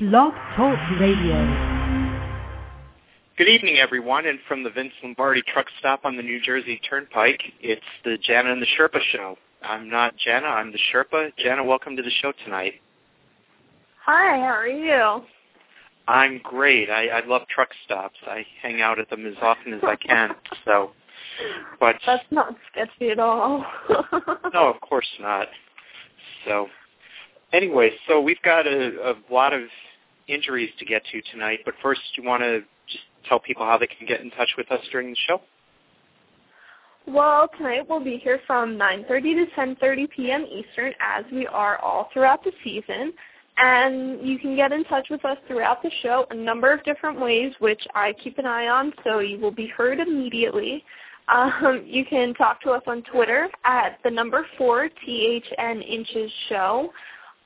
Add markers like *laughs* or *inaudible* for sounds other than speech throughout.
Blog Talk Radio. Good evening, everyone, and from the Vince Lombardi truck stop on the New Jersey Turnpike, it's the Jana and the Sherpa show. I'm not Jana, I'm the Sherpa. Jana, welcome to the show tonight. Hi, how are you? I'm great. I, I love truck stops. I hang out at them as often as I can. *laughs* So, but that's not sketchy at all. *laughs* no, of course not. So, anyway, so we've got a, a lot of injuries to get to tonight. But first, you want to just tell people how they can get in touch with us during the show? Well, tonight we'll be here from 9.30 to 10.30 p.m. Eastern, as we are all throughout the season. And you can get in touch with us throughout the show a number of different ways, which I keep an eye on, so you will be heard immediately. Um, you can talk to us on Twitter at the number four THN inches show.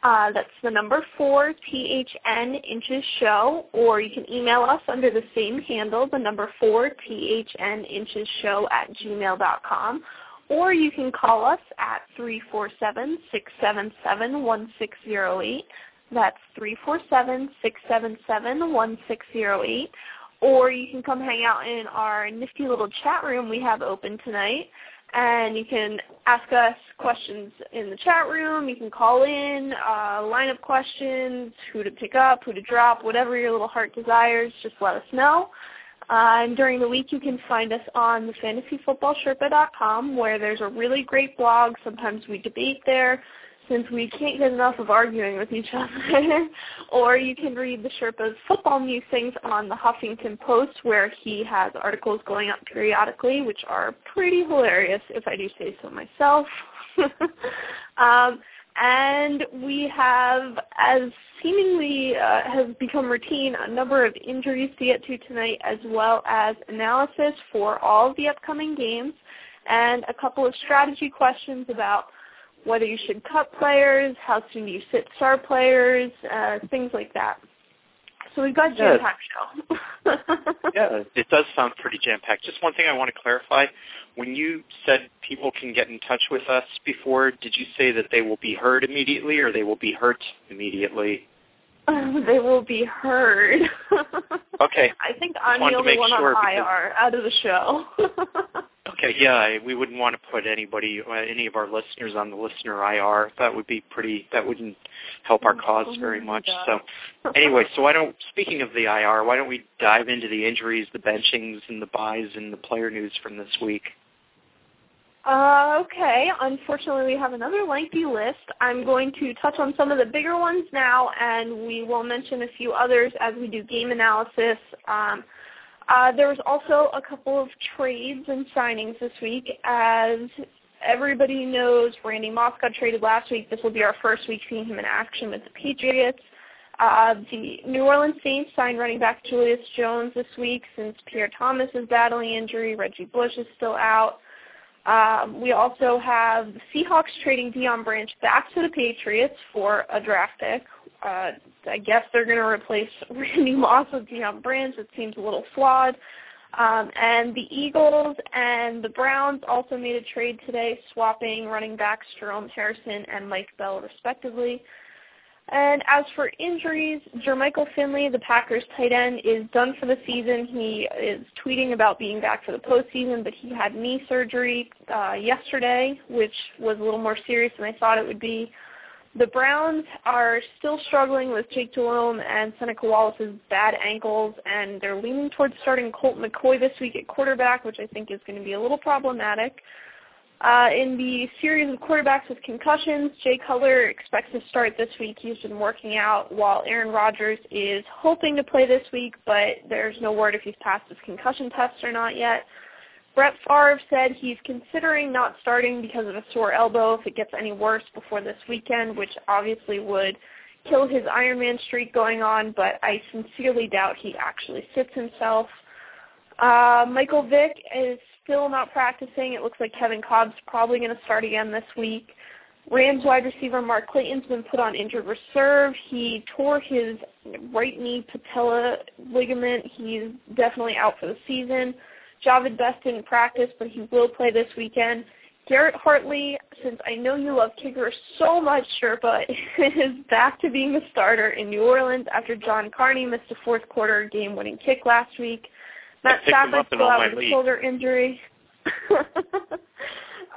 Uh, that's the number four THN inches show, or you can email us under the same handle, the number four THN inches show at gmail.com, or you can call us at three four seven six seven seven one six zero eight. That's three four seven six seven seven one six zero eight. Or you can come hang out in our nifty little chat room we have open tonight. And you can ask us questions in the chat room. You can call in, uh, line up questions, who to pick up, who to drop, whatever your little heart desires. Just let us know. Uh, and during the week, you can find us on the fantasyfootballsherpa.com, where there's a really great blog. Sometimes we debate there since we can't get enough of arguing with each other. *laughs* or you can read the Sherpa's football musings on the Huffington Post, where he has articles going up periodically, which are pretty hilarious, if I do say so myself. *laughs* um, and we have, as seemingly uh, has become routine, a number of injuries to get to tonight, as well as analysis for all of the upcoming games, and a couple of strategy questions about whether you should cut players, how soon do you sit star players, uh, things like that. So we've got jam-packed show. *laughs* yeah, it does sound pretty jam-packed. Just one thing I want to clarify. When you said people can get in touch with us before, did you say that they will be heard immediately or they will be hurt immediately? *laughs* they will be heard. *laughs* Okay. I think I'm the to only make one sure on IR out of the show. *laughs* Okay, yeah, I, we wouldn't want to put anybody, uh, any of our listeners on the listener IR. That would be pretty. That wouldn't help our cause very Oh, much. God. So, anyway, so why don't? Speaking of the IR, why don't we dive into the injuries, the benchings, and the buys, and the player news from this week? Uh, okay. Unfortunately, we have another lengthy list. I'm going to touch on some of the bigger ones now, and we will mention a few others as we do game analysis. Um, uh, there was also a couple of trades and signings this week. As everybody knows, Randy Moss got traded last week. This will be our first week seeing him in action with the Patriots. Uh, the New Orleans Saints signed running back Julius Jones this week since Pierre Thomas is battling injury. Reggie Bush is still out. Um, we also have Seahawks trading Deion Branch back to the Patriots for a draft pick. Uh, I guess they're going to replace *laughs* Randy Moss with Deion Branch. It seems a little flawed. Um, and the Eagles and the Browns also made a trade today, swapping running backs Jerome Harrison and Mike Bell, respectively. And as for injuries, Jermichael Finley, the Packers tight end, is done for the season. He is tweeting about being back for the postseason, but he had knee surgery uh, yesterday, which was a little more serious than I thought it would be. The Browns are still struggling with Jake Delhomme and Seneca Wallace's bad ankles, and they're leaning towards starting Colt McCoy this week at quarterback, which I think is going to be a little problematic. Uh, in the series of quarterbacks with concussions, Jay Cutler expects to start this week. He's been working out while Aaron Rodgers is hoping to play this week, but there's no word if he's passed his concussion test or not yet. Brett Favre said he's considering not starting because of a sore elbow if it gets any worse before this weekend, which obviously would kill his Ironman streak going on, but I sincerely doubt he actually sits himself. Uh, Michael Vick is still not practicing. It looks like Kevin Kolb's probably going to start again this week. Rams wide receiver Mark Clayton's been put on injured reserve. He tore his right knee patella ligament. He's definitely out for the season. Jahvid Best didn't practice, but he will play this weekend. Garrett Hartley, since I know you love kicker so much, Sherpa, *laughs* is back to being a starter in New Orleans after John Carney missed a fourth quarter game-winning kick last week. Matt Stafford still out with a shoulder injury. *laughs*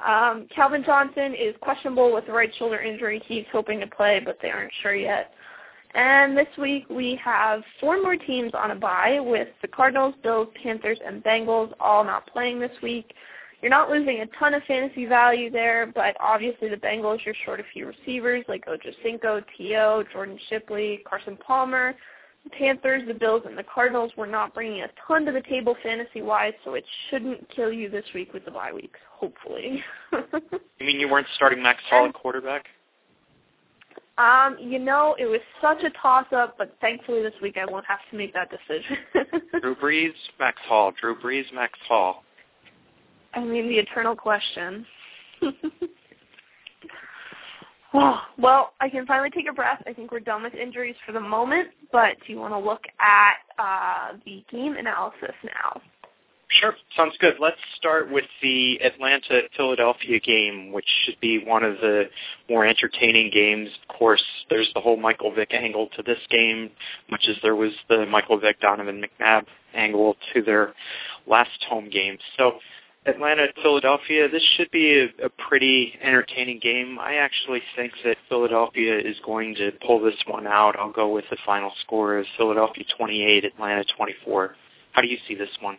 um, Calvin Johnson is questionable with a right shoulder injury. He's hoping to play, but they aren't sure yet. And this week we have four more teams on a bye with the Cardinals, Bills, Panthers, and Bengals all not playing this week. You're not losing a ton of fantasy value there, but obviously the Bengals, you're short a few receivers like Ocho Cinco, T.O., Jordan Shipley, Carson Palmer. The Panthers, the Bills, and the Cardinals were not bringing a ton to the table fantasy-wise, so it shouldn't kill you this week with the bye weeks, hopefully. *laughs* you mean you weren't starting Max Hall at quarterback? Um, you know, it was such a toss-up, but thankfully this week I won't have to make that decision. *laughs* Drew Brees, Max Hall. Drew Brees, Max Hall. I mean, the eternal question. *laughs* *sighs* well, I can finally take a breath. I think we're done with injuries for the moment, but do you want to look at uh, the game analysis now? Sure, sounds good. Let's start with the Atlanta Philadelphia game, which should be one of the more entertaining games. Of course, there's the whole Michael Vick angle to this game, much as there was the Michael Vick Donovan McNabb angle to their last home game. So Atlanta Philadelphia, this should be a, a pretty entertaining game. I actually think that Philadelphia is going to pull this one out. I'll go with the final score of Philadelphia 28, Atlanta 24. How do you see this one?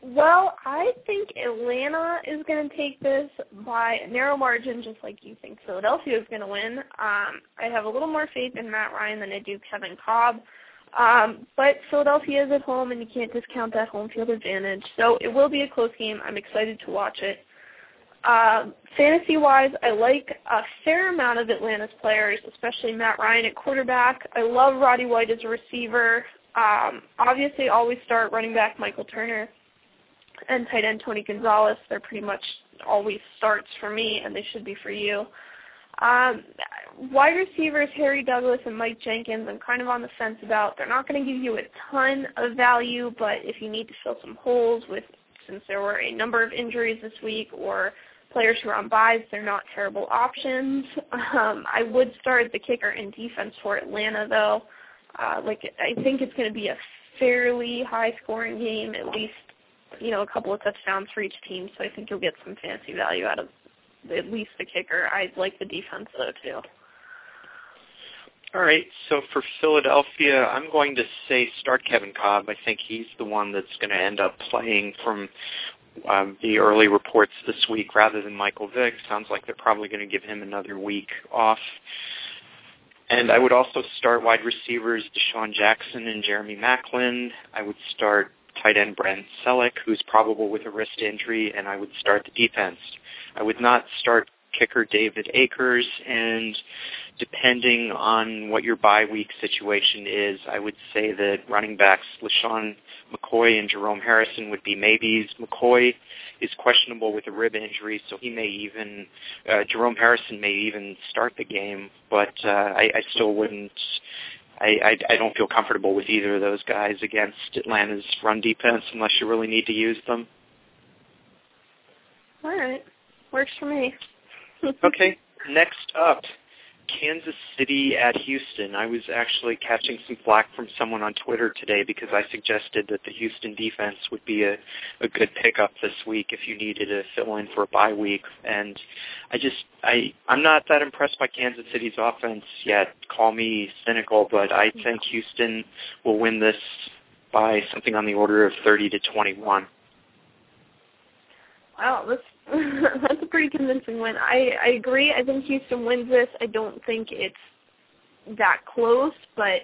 Well, I think Atlanta is going to take this by a narrow margin, just like you think Philadelphia is going to win. Um, I have a little more faith in Matt Ryan than I do Kevin Kolb. Um, but Philadelphia is at home, and you can't discount that home field advantage. So it will be a close game. I'm excited to watch it. Uh, fantasy-wise, I like a fair amount of Atlanta's players, especially Matt Ryan at quarterback. I love Roddy White as a receiver. Um, obviously, always start running back Michael Turner and tight end Tony Gonzalez. They're pretty much always starts for me, and they should be for you. Um, wide receivers Harry Douglas and Mike Jenkins, I'm kind of on the fence about. They're not going to give you a ton of value, but if you need to fill some holes with, since there were a number of injuries this week or players who are on buys, they're not terrible options. *laughs* Um, I would start the kicker in defense for Atlanta, though. Uh, like I think it's going to be a fairly high-scoring game, at least you know, a couple of touchdowns for each team, so I think you'll get some fancy value out of at least the kicker. I like the defense though too. All right, so for Philadelphia, I'm going to say start Kevin Kolb. I think he's the one that's going to end up playing from um, the early reports this week rather than Michael Vick. Sounds like they're probably going to give him another week off. And I would also start wide receivers DeSean Jackson and Jeremy Maclin. I would start tight end Brent Celek, who's probable with a wrist injury, and I would start the defense. I would not start kicker David Akers, and depending on what your bye week situation is, I would say that running backs LeSean McCoy and Jerome Harrison would be maybes. McCoy is questionable with a rib injury, so he may even uh, Jerome Harrison may even start the game, but uh, I, I still wouldn't I, I I don't feel comfortable with either of those guys against Atlanta's run defense unless you really need to use them. All right, works for me. *laughs* okay, next up, Kansas City at Houston. I was actually catching some flack from someone on Twitter today because I suggested that the Houston defense would be a, a good pickup this week if you needed to fill in for a bye week. And I just I I'm not that impressed by Kansas City's offense yet. Call me cynical, but I think Houston will win this by something on the order of 30 to 21. Wow, *laughs* that's a pretty convincing win. I I agree. I think Houston wins this. I don't think it's that close, but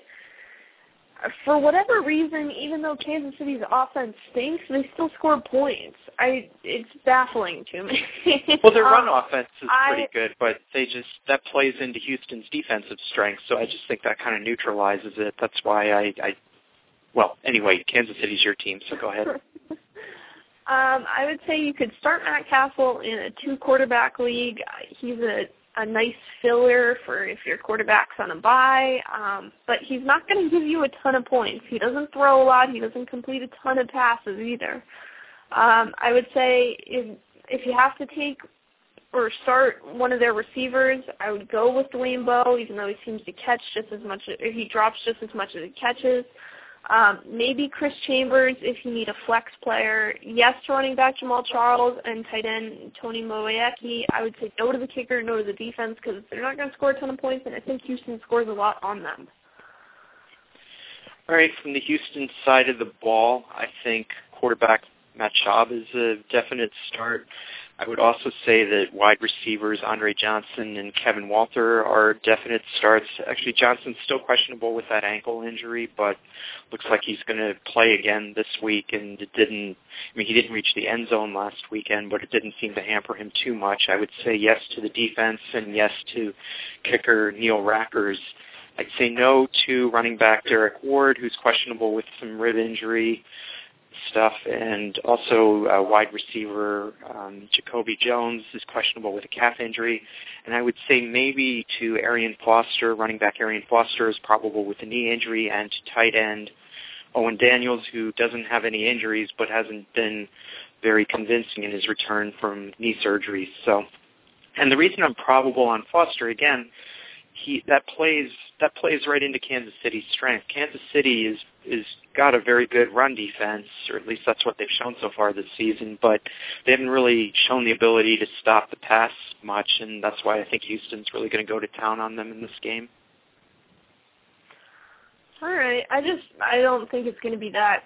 for whatever reason, even though Kansas City's offense stinks, they still score points. I it's baffling to me. *laughs* well, their run um, offense is pretty I, good, but they just that plays into Houston's defensive strength. So I just think that kind of neutralizes it. That's why I, I well, anyway, Kansas City's your team, so go ahead. *laughs* Um, I would say you could start Matt Cassel in a two quarterback league. He's a a nice filler for if your quarterback's on a bye, um, but he's not going to give you a ton of points. He doesn't throw a lot. He doesn't complete a ton of passes either. Um, I would say if if you have to take or start one of their receivers, I would go with Dwayne Bowe, even though he seems to catch just as much, or he drops just as much as he catches. Um, maybe Chris Chambers if you need a flex player. Yes to running back Jamaal Charles and tight end Tony Moeaki. I would say no to the kicker, no to the defense because they're not going to score a ton of points, and I think Houston scores a lot on them. All right, from the Houston side of the ball, I think quarterback Matt Schaub is a definite start. I would also say that wide receivers Andre Johnson and Kevin Walter are definite starts. Actually, Johnson's still questionable with that ankle injury, but looks like he's going to play again this week. And it didn't. I mean, he didn't reach the end zone last weekend, but it didn't seem to hamper him too much. I would say yes to the defense and yes to kicker Neil Rackers. I'd say no to running back Derrick Ward, who's questionable with some rib injury stuff, and also uh, wide receiver um, Jacoby Jones is questionable with a calf injury, and I would say maybe to Arian Foster, running back Arian Foster is probable with a knee injury, and to tight end Owen Daniels, who doesn't have any injuries but hasn't been very convincing in his return from knee surgery. So, and the reason I'm probable on Foster again he that plays that plays right into Kansas City's strength. Kansas City is is got a very good run defense, or at least that's what they've shown so far this season. But they haven't really shown the ability to stop the pass much, and that's why I think Houston's really going to go to town on them in this game. All right, I just I don't think it's going to be that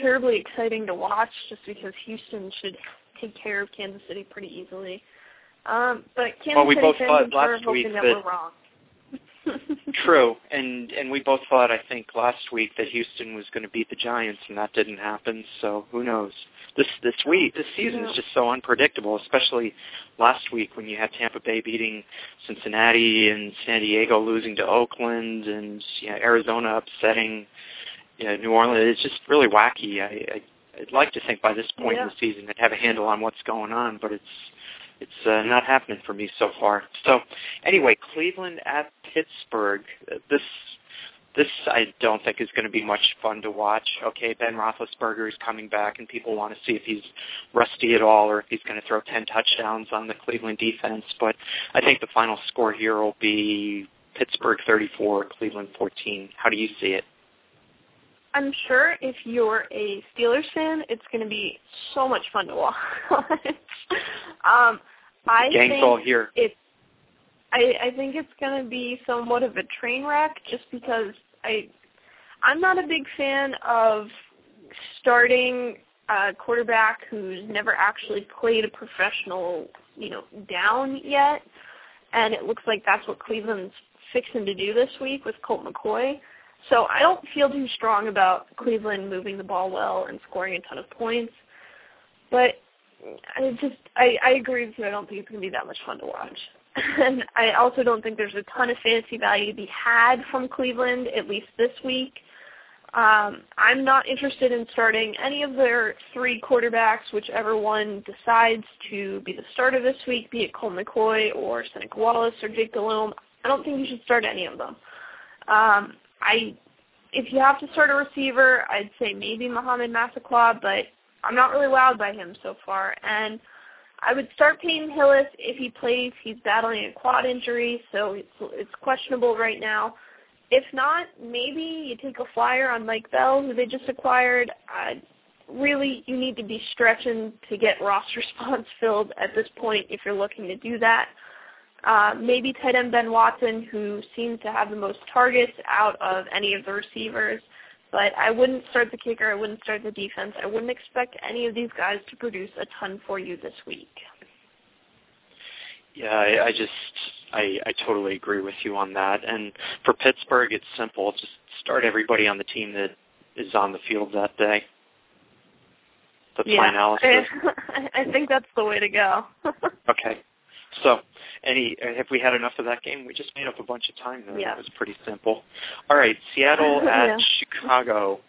terribly exciting to watch, just because Houston should take care of Kansas City pretty easily. Um, but Kansas well, we City both fans, thought I'm sure, last hoping week that that we're wrong. *laughs* True, and and we both thought I think last week that Houston was going to beat the Giants, and that didn't happen. So who knows? This this week, this season is just so unpredictable. Especially last week when you had Tampa Bay beating Cincinnati and San Diego losing to Oakland, and you know, Arizona upsetting you know, New Orleans. It's just really wacky. I, I I'd like to think by this point Yeah. in the season I'd have a handle on what's going on, but it's it's uh, not happening for me so far. So anyway, Cleveland at Pittsburgh. This this I don't think is going to be much fun to watch. Okay, Ben Roethlisberger is coming back, and people want to see if he's rusty at all or if he's going to throw ten touchdowns on the Cleveland defense. But I think the final score here will be Pittsburgh 34, Cleveland 14. How do you see it? I'm sure if you're a Steelers fan, it's going to be so much fun to watch. *laughs* um, I Gang's think all here. it. I, I think it's going to be somewhat of a train wreck, just because I, I'm not a big fan of starting a quarterback who's never actually played a professional, you know, down yet, and it looks like that's what Cleveland's fixing to do this week with Colt McCoy. So I don't feel too strong about Cleveland moving the ball well and scoring a ton of points. But I just I, I agree with you. I don't think it's going to be that much fun to watch. *laughs* And I also don't think there's a ton of fantasy value to be had from Cleveland, at least this week. Um, I'm not interested in starting any of their three quarterbacks, whichever one decides to be the starter this week, be it Colt McCoy or Seneca Wallace or Jake Delhomme. I don't think you should start any of them. Um, I, if you have to start a receiver, I'd say maybe Mohamed Massaquoi, but I'm not really wowed by him so far. And I would start Peyton Hillis if he plays. He's battling a quad injury, so it's it's questionable right now. If not, maybe you take a flyer on Mike Bell, who they just acquired. Uh, really, you need to be stretching to get *laughs* roster spots filled at this point if you're looking to do that. Uh, maybe tight end Ben Watson, who seems to have the most targets out of any of the receivers. But I wouldn't start the kicker. I wouldn't start the defense. I wouldn't expect any of these guys to produce a ton for you this week. Yeah, I, I just I, I totally agree with you on that. And for Pittsburgh, it's simple. Just start everybody on the team that is on the field that day. That's my analysis. I, I think that's the way to go. *laughs* Okay. So, any have we had enough of that game? We just made up a bunch of time there. Yeah. It was pretty simple. All right, Seattle *laughs* at Yeah. Chicago.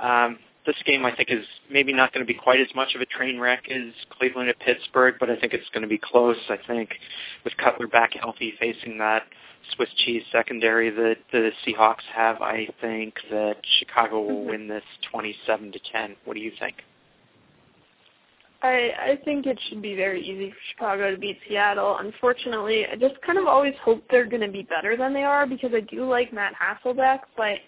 Um, this game I think is maybe not going to be quite as much of a train wreck as Cleveland at Pittsburgh, but I think it's going to be close. I think with Cutler back healthy, facing that Swiss cheese secondary that the Seahawks have, I think that Chicago will Mhm. win this twenty-seven to ten. What do you think? I I think it should be very easy for Chicago to beat Seattle. Unfortunately, I just kind of always hope they're going to be better than they are because I do like Matt Hasselbeck, but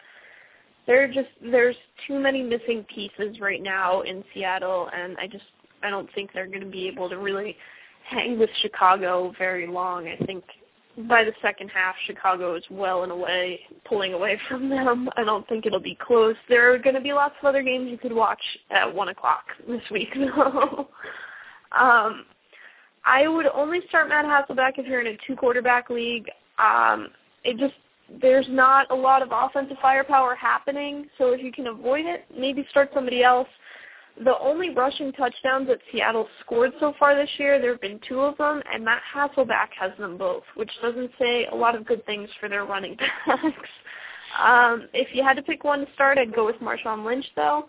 there just there's too many missing pieces right now in Seattle, and I just I don't think they're going to be able to really hang with Chicago very long. I think by the second half, Chicago is well and away pulling away *laughs* from them. I don't think it'll be close. There are going to be lots of other games you could watch at one o'clock *laughs* this week, though. *laughs* um, I would only start Matt Hasselbeck if you're in a two quarterback league. Um, it just there's not a lot of offensive firepower happening, so if you can avoid it, maybe start somebody else the only rushing touchdowns that Seattle scored so far this year, there have been two of them, and Matt Hasselbeck has them both, which doesn't say a lot of good things for their running *laughs* backs. um, if you had to pick one to start, I'd go with Marshawn Lynch, though.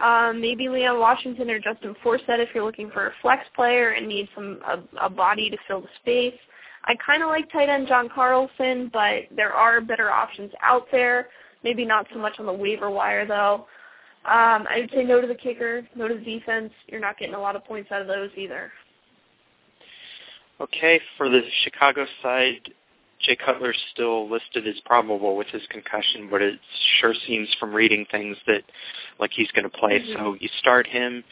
Um, maybe Leon Washington or Justin Forsett if you're looking for a flex player and need some a, a body to fill the space. I kind of like tight end John Carlson, but there are better options out there. Maybe not so much on the waiver wire, though. Um, I would say no to the kicker, no to the defense. You're not getting a lot of points out of those either. Okay, for the Chicago side, Jay Cutler's still listed as probable with his concussion, but it sure seems from reading things that like he's going to play. Mm-hmm. So you start him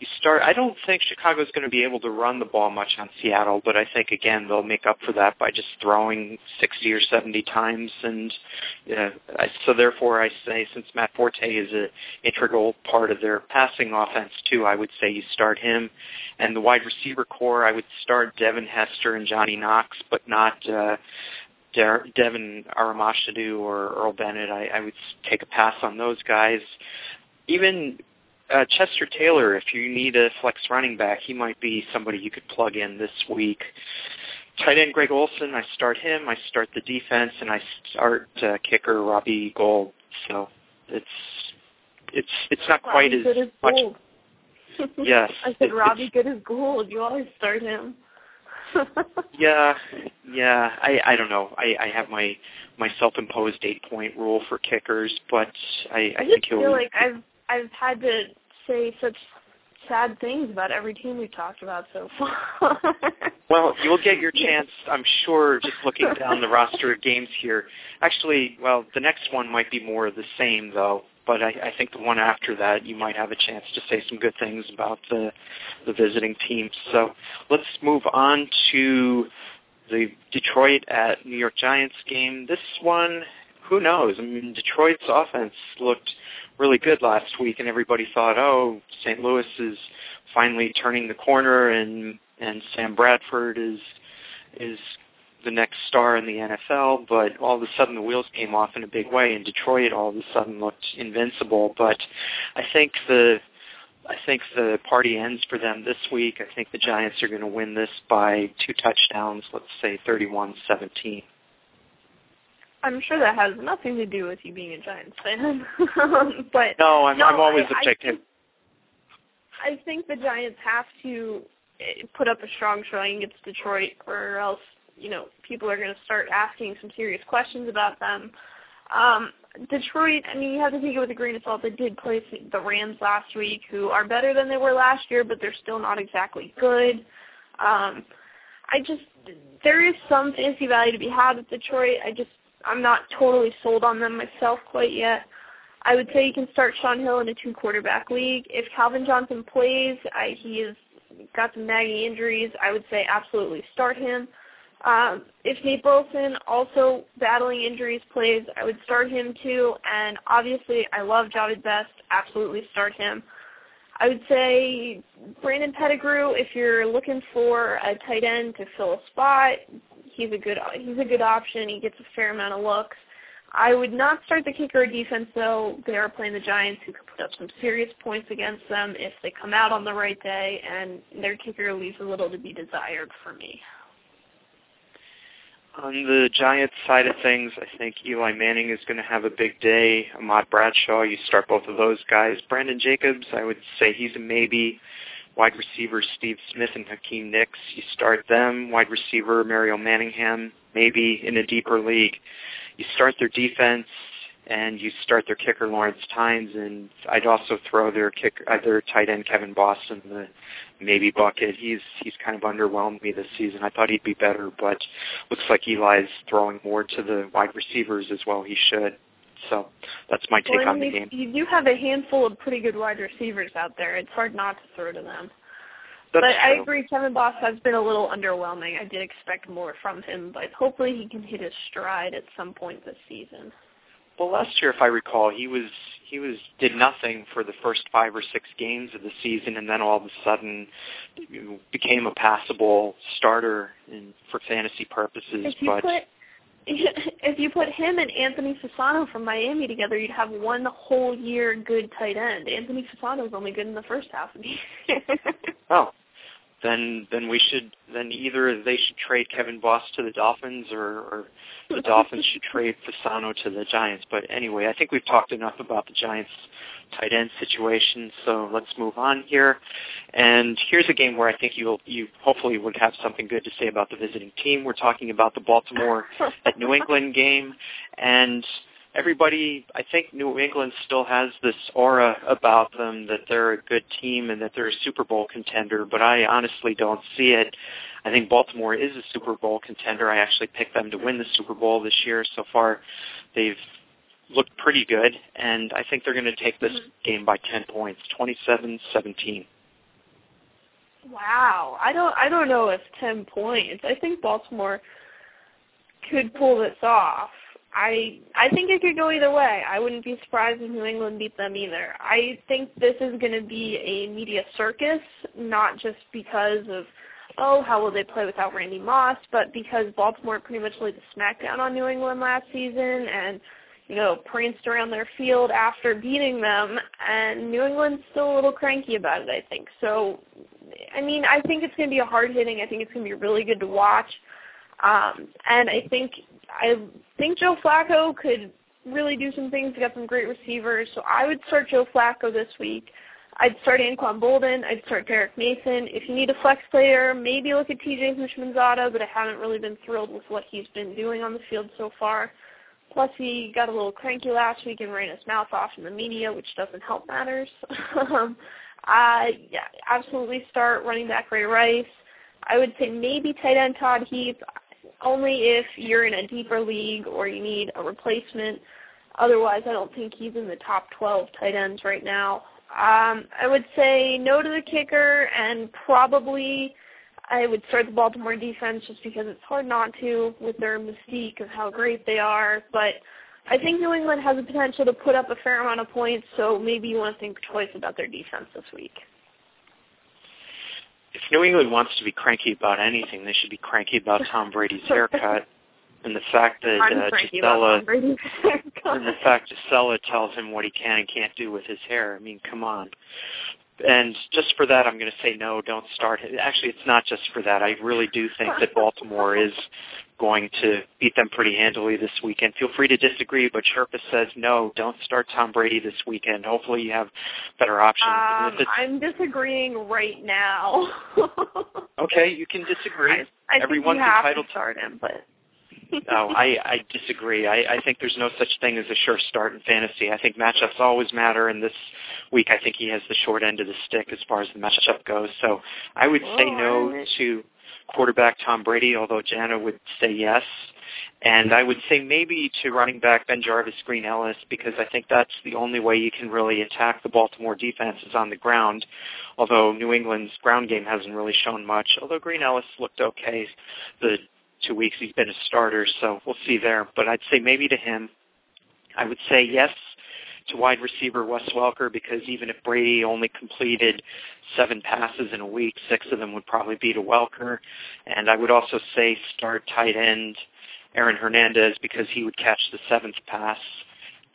you start. I don't think Chicago's going to be able to run the ball much on Seattle, but I think again they'll make up for that by just throwing 60 or 70 times, and uh, I, so therefore I say since Matt Forte is an integral part of their passing offense too, I would say you start him, and the wide receiver core I would start Devin Hester and Johnny Knox, but not. Uh, Devin Aromashodu or Earl Bennett, I, I would take a pass on those guys. Even uh, Chester Taylor, if you need a flex running back, he might be somebody you could plug in this week. Tight end Greg Olsen, I start him. I start the defense, and I start uh, kicker Robbie Gould. So it's it's it's not quite as much. *laughs* yes, I said Robbie good as gold. You always start him. *laughs* yeah, yeah. I I don't know. I I have my my self-imposed eight point rule for kickers, but I I, I think he'll. feel like I've I've had to say such sad things about every team we've talked about so *laughs* far. well, you'll get your chance, I'm sure, just looking down the roster of games here. Actually, well, the next one might be more of the same, though. But I, I think the one after that, you might have a chance to say some good things about the the visiting team. So let's move on to the Detroit at New York Giants game. This one, who knows? I mean, Detroit's offense looked really good last week, and everybody thought, oh, St. Louis is finally turning the corner, and and Sam Bradford is is the next star in the NFL. But all of a sudden, the wheels came off in a big way, and Detroit all of a sudden looked invincible. But I think the I think the party ends for them this week. I think the Giants are going to win this by two touchdowns, let's say 31-17. I'm sure that has nothing to do with you being a Giants fan. *laughs* but no, I'm, no, I'm always I, objective. I think, I think the Giants have to eh, put up a strong showing against Detroit, or else you know people are going to start asking some serious questions about them. Um, Detroit, I mean, you have to take it with a grain of salt. They did play the Rams last week, who are better than they were last year, but they're still not exactly good. Um, I just there is some fancy value to be had with Detroit. I just I'm not totally sold on them myself quite yet. I would say you can start Shaun Hill in a two quarterback league. If Calvin Johnson plays, I, he has got some nagging injuries. I would say absolutely start him. Um, if Nate Burleson, also battling injuries, plays, I would start him too. And obviously, I love Jahvid Best. Absolutely start him. I would say Brandon Pettigrew, if you're looking for a tight end to fill a spot, he's a good he's a good option. He gets a fair amount of looks. I would not start the kicker defense though. They are playing the Giants, who could put up some serious points against them if they come out on the right day, and their kicker leaves a little to be desired for me. On the Giants side of things, I think Eli Manning is going to have a big day. Ahmad Bradshaw, you start both of those guys. Brandon Jacobs, I would say he's a maybe wide receiver Steve Smith and Hakeem Nicks. You start them. Wide receiver Mario Manningham, maybe in a deeper league. You start their defense, and you start their kicker Lawrence Tynes, and I'd also throw their kicker, uh, their tight end Kevin Boston the maybe bucket. He's he's kind of underwhelmed me this season. I thought he'd be better, but looks like Eli's throwing more to the wide receivers as well. He should. So that's my take well, on the game. You do have a handful of pretty good wide receivers out there. It's hard not to throw to them. That's but I true. agree, Kevin Boss has been a little underwhelming. I did expect more from him, but hopefully he can hit his stride at some point this season. Well, last year, if I recall, he was he was did nothing for the first five or six games of the season, and then all of a sudden became a passable starter in, for fantasy purposes. If you but put *laughs* if you put him and Anthony Fasano from Miami together, you'd have one whole year good tight end. Anthony Fasano's only good in the first half of the year. oh, then then we should then either they should trade Kevin Boss to the Dolphins or, or the *laughs* Dolphins should trade Fasano to the Giants. But anyway, I think we've talked enough about the Giants tight end situation, so let's move on here. And here's a game where I think you'll you hopefully would have something good to say about the visiting team. We're talking about the Baltimore *laughs* at New England game and everybody, I think New England still has this aura about them that they're a good team and that they're a Super Bowl contender, but I honestly don't see it. I think Baltimore is a Super Bowl contender. I actually picked them to win the Super Bowl this year. So far, they've looked pretty good, and I think they're going to take this mm-hmm. game by 10 points, 27-17. Wow, I don't I don't know if 10 points. I think Baltimore could pull this off. I I think it could go either way. I wouldn't be surprised if New England beat them either. I think this is going to be a media circus, not just because of oh how will they play without Randy Moss, but because Baltimore pretty much laid the smackdown on New England last season and you know pranced around their field after beating them, and New England's still a little cranky about it. I think so. I mean, I think it's going to be a hard hitting. I think it's going to be really good to watch. Um, and I think I think Joe Flacco could really do some things. He got some great receivers, so I would start Joe Flacco this week. I'd start Anquan Boldin. I'd start Derrick Mason. If you need a flex player, maybe look at TJ Houshmandzadeh, but I haven't really been thrilled with what he's been doing on the field so far. Plus, he got a little cranky last week and ran his mouth off in the media, which doesn't help matters. *laughs* um, uh, yeah, absolutely start running back Ray Rice. I would say maybe tight end Todd Heap only if you're in a deeper league or you need a replacement. Otherwise, I don't think he's in the top 12 tight ends right now. Um, I would say no to the kicker, and probably I would start the Baltimore defense just because it's hard not to with their mystique of how great they are. But I think New England has the potential to put up a fair amount of points, so maybe you want to think twice about their defense this week if New England wants to be cranky about anything, they should be cranky about Tom Brady's haircut and the fact that uh, cranky Gisele about Tom Brady's haircut. and the fact Gisele tells him what he can and can't do with his hair. I mean, come on. And just for that, I'm going to say no. Don't start. Actually, it's not just for that. I really do think that Baltimore is going to beat them pretty handily this weekend. Feel free to disagree, but Sherpa says no. Don't start Tom Brady this weekend. Hopefully, you have better options. Um, I'm disagreeing right now. *laughs* okay, you can disagree. I, I Everyone's think you have entitled to start him, but no, *laughs* I, I disagree. I, I think there's no such thing as a sure start in fantasy. I think matchups always matter, and this week I think he has the short end of the stick as far as the matchup goes. So I would say Oh, no to quarterback Tom Brady, although Jana would say yes. And I would say maybe to running back Ben Jarvis, Green Ellis, because I think that's the only way you can really attack the Baltimore defense is on the ground. Although New England's ground game hasn't really shown much. Although Green Ellis looked okay the two weeks he's been a starter, so we'll see there. But I'd say maybe to him. I would say yes to wide receiver Wes Welker because even if Brady only completed seven passes in a week, six of them would probably be to Welker. And I would also say start tight end Aaron Hernandez because he would catch the seventh pass.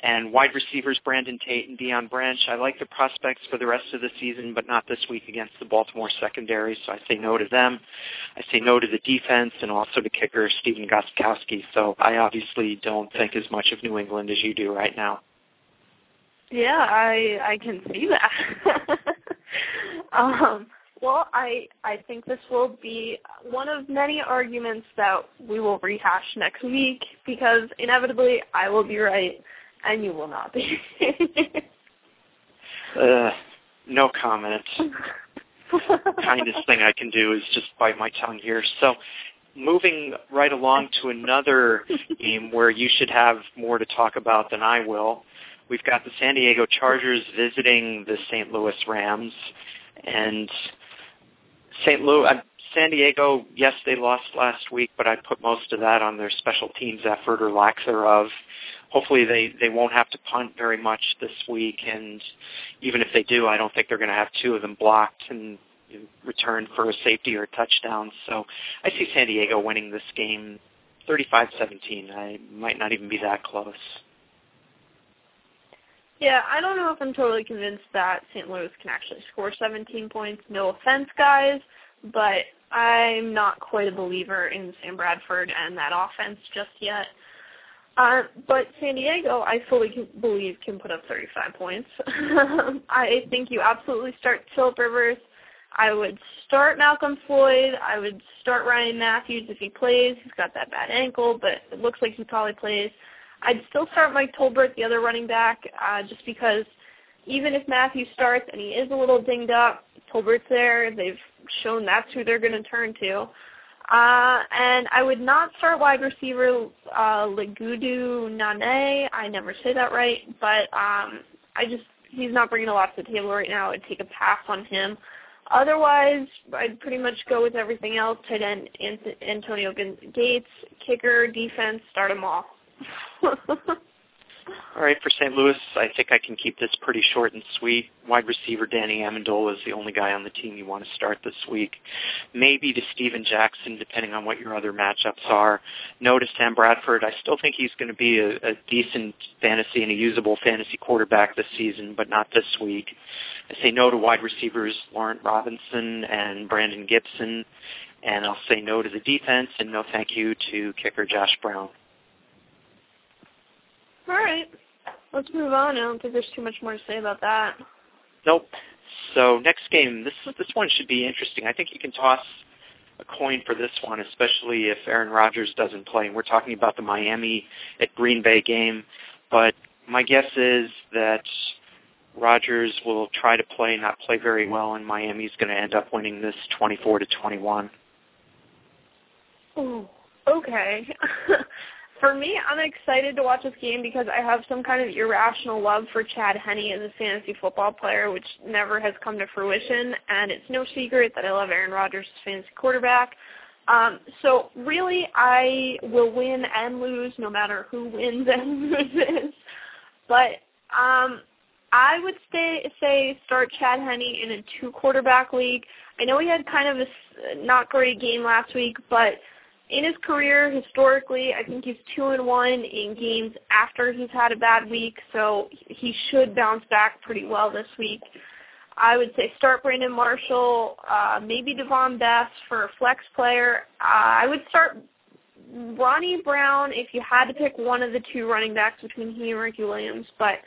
And wide receivers Brandon Tate and Deion Branch, I like the prospects for the rest of the season, but not this week against the Baltimore secondary, so I say no to them. I say no to the defense and also to kicker Stephen Gostkowski. So I obviously don't think as much of New England as you do right now. Yeah, I I can see that. *laughs* um, well, I I think this will be one of many arguments that we will rehash next week because inevitably I will be right and you will not be. *laughs* uh, no comment. The *laughs* kindest thing I can do is just bite my tongue here. So, moving right along to another game where you should have more to talk about than I will. We've got the San Diego Chargers visiting the St. Louis Rams, and St. Louis, uh, San Diego, yes, they lost last week, but I put most of that on their special teams effort or lack thereof. Hopefully, they they won't have to punt very much this week, and even if they do, I don't think they're going to have two of them blocked and return for a safety or a touchdown. So I see San Diego winning this game 35-17. I might not even be that close. Yeah, I don't know if I'm totally convinced that St. Louis can actually score 17 points. No offense, guys, but I'm not quite a believer in Sam Bradford and that offense just yet. Uh, but San Diego, I fully can, believe can put up 35 points. *laughs* I think you absolutely start Philip Rivers. I would start Malcolm Floyd. I would start Ryan Mathews if he plays. He's got that bad ankle, but it looks like he probably plays. I'd still start Mike Tolbert, the other running back, uh, just because even if Matthew starts and he is a little dinged up, Tolbert's there. They've shown that's who they're going to turn to. Uh, and I would not start wide receiver uh, Legedu Naanee. I never say that right, but um, I just he's not bringing a lot to the table right now. I'd take a pass on him. Otherwise, I'd pretty much go with everything else. Tight end Antonio Gates, kicker, defense, start them all. All right, for St. Louis, I think I can keep this pretty short and sweet. Wide receiver Danny Amendola is the only guy on the team you want to start this week. Maybe to Steven Jackson, depending on what your other matchups are. No to Sam Bradford. I still think he's going to be a, a decent fantasy and a usable fantasy quarterback this season, but not this week. I say no to wide receivers Laurent Robinson and Brandon Gibson, and I'll say no to the defense and no thank you to kicker Josh Brown. All right. Let's move on. I don't think there's too much more to say about that. Nope. So next game, this this one should be interesting. I think you can toss a coin for this one, especially if Aaron Rodgers doesn't play. And we're talking about the Miami at Green Bay game, but my guess is that Rodgers will try to play, not play very well, and Miami's going to end up winning this 24 to 21. Oh, okay. *laughs* for me, I'm excited to watch this game because I have some kind of irrational love for Chad Henne as a fantasy football player, which never has come to fruition. And it's no secret that I love Aaron Rodgers as fantasy quarterback. Um, so really, I will win and lose no matter who wins *laughs* and loses. But um, I would stay, say start Chad Henne in a two quarterback league. I know he had kind of a not great game last week, but in his career, historically, I think he's two and one in games after he's had a bad week, so he should bounce back pretty well this week. I would say start Brandon Marshall, uh, maybe Davone Bess for a flex player. Uh, I would start Ronnie Brown if you had to pick one of the two running backs between he and Ricky Williams, but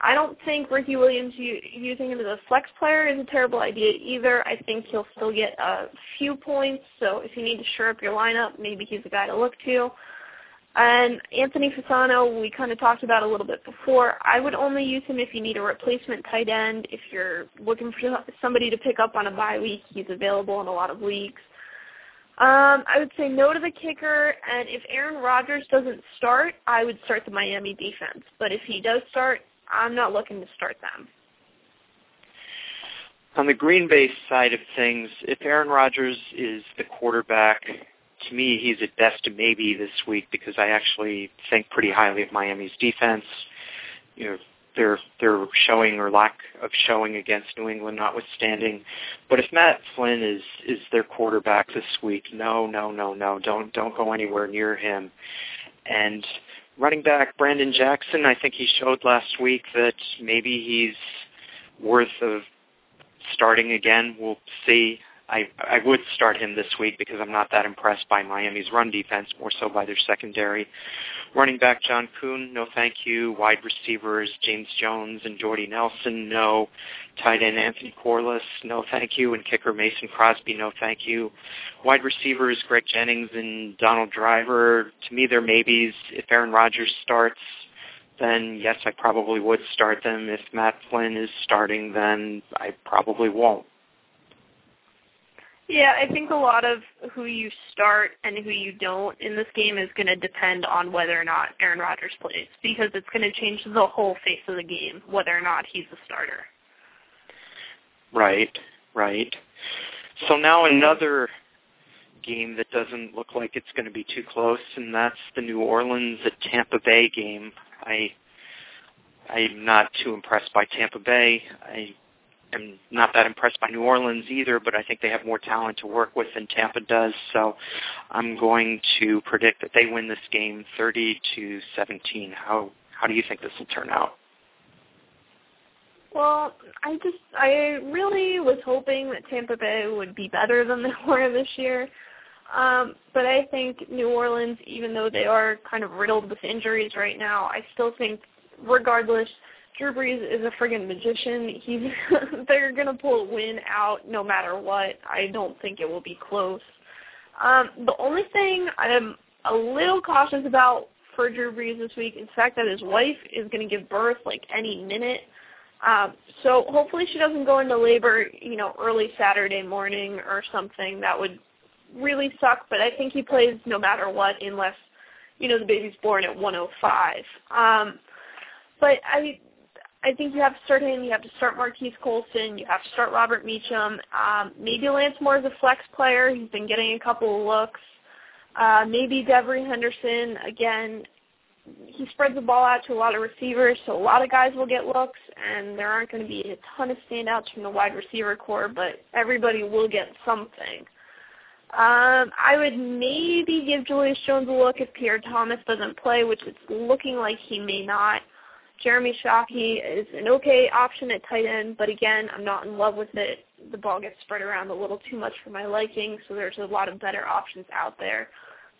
I don't think Ricky Williams using him as a flex player is a terrible idea either. I think he'll still get a few points, so if you need to shore up your lineup, maybe he's a guy to look to. And Anthony Fasano, we kind of talked about a little bit before. I would only use him if you need a replacement tight end. If you're looking for somebody to pick up on a bye week, he's available in a lot of leagues. Um, I would say no to the kicker, and if Aaron Rodgers doesn't start, I would start the Miami defense. But if he does start, I'm not looking to start them. On the Green Bay side of things, if Aaron Rodgers is the quarterback, to me he's at best a maybe this week because I actually think pretty highly of Miami's defense. You know, their their showing or lack of showing against New England notwithstanding. But if Matt Flynn is is their quarterback this week, no, no, no, no, don't don't go anywhere near him. And running back Brandon Jackson, I think he showed last week that maybe he's worth of starting again. We'll see. I I would start him this week because I'm not that impressed by Miami's run defense, more so by their secondary. Running back John Kuhn, no thank you. Wide receivers James Jones and Jordy Nelson, no. Tight end Anthony Quarless, no thank you. And kicker Mason Crosby, no thank you. Wide receivers Greg Jennings and Donald Driver, to me they're maybes. If Aaron Rodgers starts, then yes, I probably would start them. If Matt Flynn is starting, then I probably won't. Yeah, I think a lot of who you start and who you don't in this game is going to depend on whether or not Aaron Rodgers plays because it's going to change the whole face of the game whether or not he's a starter. Right, right. So now another game that doesn't look like it's going to be too close, and that's the New Orleans at Tampa Bay game. I I'm not too impressed by Tampa Bay. I am not that impressed by New Orleans either, but I think they have more talent to work with than Tampa does. So I'm going to predict that they win this game 30 to 17. How how do you think this will turn out? Well, I just I really was hoping that Tampa Bay would be better than *laughs* they were this year. Um, but I think New Orleans, even though they are kind of riddled with injuries right now, I still think, regardless, Drew Brees is a friggin' magician. He's *laughs* they're gonna pull a win out no matter what. I don't think it will be close. Um, the only thing I'm a little cautious about for Drew Brees this week is the fact that his wife is going to give birth like any minute. Um, so hopefully she doesn't go into labor, you know, early Saturday morning or something. That would really suck. But I think he plays no matter what, unless you know the baby's born at 105. Um, but I, I think you have to start him. You have to start Marquise Colston. You have to start Robert Meacham. Um, maybe Lance Moore is a flex player. He's been getting a couple of looks. Uh, maybe Devery Henderson again he spreads the ball out to a lot of receivers, so a lot of guys will get looks, and there aren't going to be a ton of standouts from the wide receiver corps, but everybody will get something. Um, I would maybe give Julius Jones a look if Pierre Thomas doesn't play, which it's looking like he may not. Jeremy Shockey is an okay option at tight end, but again, I'm not in love with it. The ball gets spread around a little too much for my liking, so there's a lot of better options out there.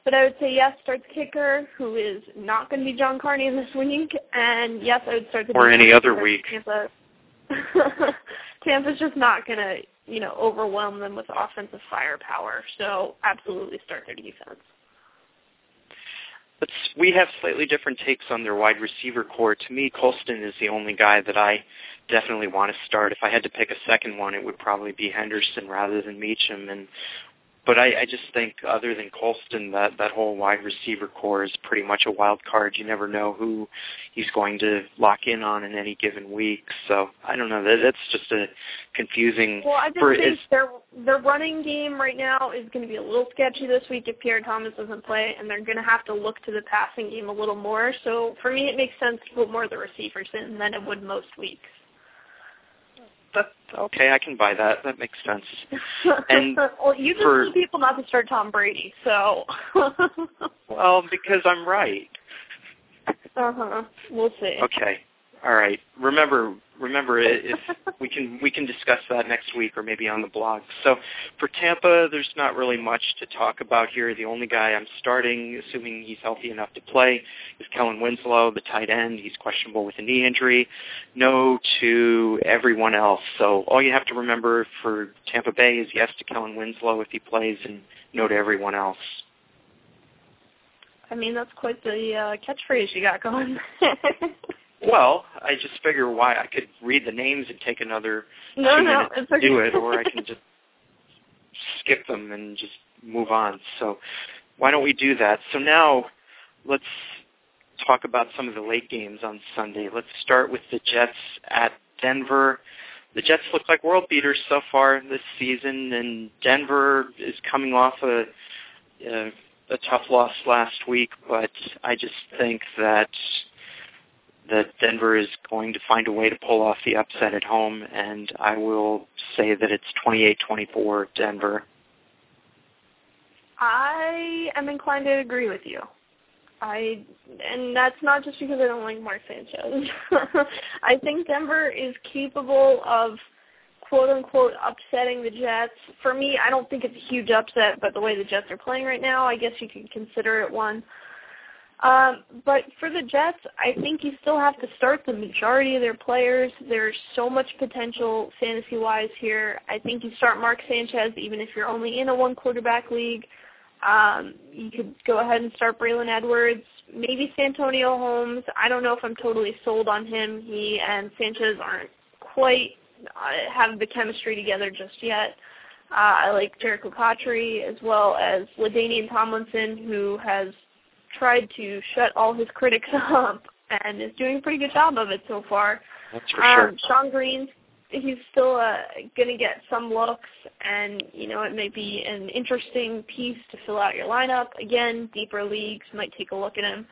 But I would say yes, start the kicker, who is not going to be John Carney in this week, and yes, I would start the or any other week. Tampa. *laughs* Tampa's just not going to, you know, overwhelm them with offensive firepower. So absolutely start their defense. But we have slightly different takes on their wide receiver corps. To me, Colston is the only guy that I definitely want to start. If I had to pick a second one, it would probably be Henderson rather than Meacham. And but I, I just think other than Colston, that that whole wide receiver corps is pretty much a wild card. You never know who he's going to lock in on in any given week. So I don't know. That, that's just a confusing. Well, I just for, think their their running game right now is going to be a little sketchy this week if Pierre Thomas doesn't play, and they're going to have to look to the passing game a little more. So for me, it makes sense to put more of the receivers in than it would most weeks okay, I can buy that. That makes sense. *laughs* And well, you just for, people not to start Tom Brady, so. well, because I'm right. *laughs* Uh huh. We'll see. Okay. All right. Remember, remember, if we can we can discuss that next week or maybe on the blog. So for Tampa, there's not really much to talk about here. The only guy I'm starting, assuming he's healthy enough to play, is Kellen Winslow, the tight end. He's questionable with a knee injury. No to everyone else. So all you have to remember for Tampa Bay is yes to Kellen Winslow if he plays, and no to everyone else. I mean, that's quite the uh, catchphrase you got going. *laughs* Well, I just figure why I could read the names and take another no, two no, minutes to okay. do it, or I can just skip them and just move on. So why don't we do that? So now let's talk about some of the late games on Sunday. Let's start with the Jets at Denver. The Jets look like world beaters so far this season, and Denver is coming off a, a, a tough loss last week. But I just think that that Denver is going to find a way to pull off the upset at home, and I will say that it's 28-24 Denver. I am inclined to agree with you. I and that's not just because I don't like Mark Sanchez. *laughs* I think Denver is capable of quote unquote upsetting the Jets. For me, I don't think it's a huge upset, but the way the Jets are playing right now, I guess you could consider it one. Um, but for the Jets, I think you still have to start the majority of their players. There's so much potential fantasy-wise here. I think you start Mark Sanchez even if you're only in a one-quarterback league. Um, you could go ahead and start Braylon Edwards maybe Santonio Holmes. I don't know if I'm totally sold on him. He and Sanchez aren't quite uh, have the chemistry together just yet. Uh, I like Jericho Cotchery as well as LaDainian Tomlinson, who has tried to shut all his critics *laughs* up and is doing a pretty good job of it so far. That's for sure. Um, Shonn Greene, he's still uh, going to get some looks, and you know it may be an interesting piece to fill out your lineup. Again, deeper leagues might take a look at him.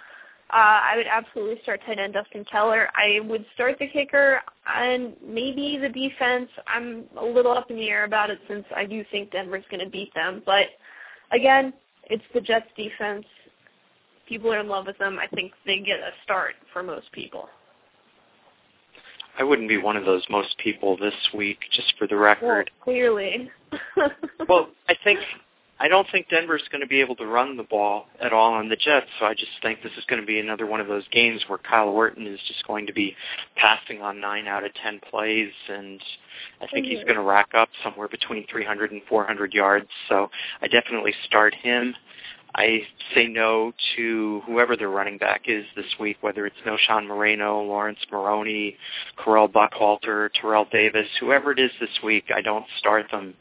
Uh, I would absolutely start tight end Dustin Keller. I would start the kicker and maybe the defense. I'm a little up in the air about it since I do think Denver's going to beat them. But again, it's the Jets defense. People are in love with them. I think they get a start for most people. I wouldn't be one of those most people this week, just for the record. Well, clearly. *laughs* well, I think I don't think Denver's going to be able to run the ball at all on the Jets, so I just think this is going to be another one of those games where Kyle Orton is just going to be passing on nine out of ten plays, and I think he's mm-hmm. going to rack up somewhere between 300 and 400 yards. So I definitely start him. I say no to whoever the running back is this week, whether it's Knowshon Moreno, Laurence Maroney, Correll Buckhalter, Terrell Davis, whoever it is this week, I don't start them.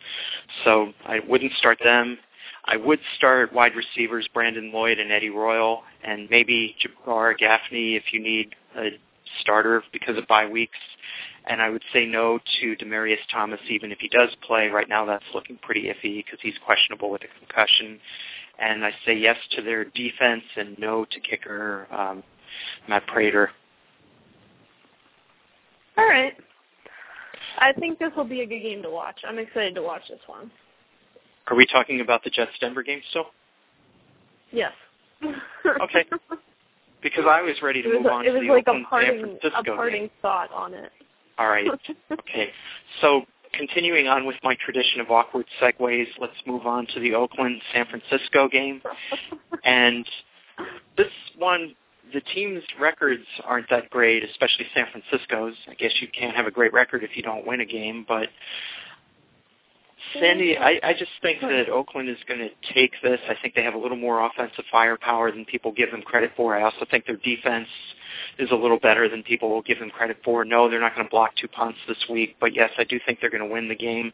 So I wouldn't start them. I would start wide receivers Brandon Lloyd and Eddie Royal, and maybe Jabar Gaffney if you need a starter because of bye weeks. And I would say no to Demaryius Thomas even if he does play. Right now that's looking pretty iffy because he's questionable with a concussion and I say yes to their defense and no to kicker um, Matt Prater. All right. I think this will be a good game to watch. I'm excited to watch this one. Are we talking about the Jets Denver game still? Yes. *laughs* okay. Because I was ready to move on to the like Oakland a parting, San Francisco a parting game. thought on it. All right. *laughs* okay. So continuing on with my tradition of awkward segues, let's move on to the Oakland San Francisco game. and this one, the team's records aren't that great, especially San Francisco's. I guess you can't have a great record if you don't win a game, but Sandy, I, I just think that Oakland is going to take this. I think they have a little more offensive firepower than people give them credit for. I also think their defense is a little better than people will give them credit for. No, they're not going to block two punts this week, but yes, I do think they're going to win the game.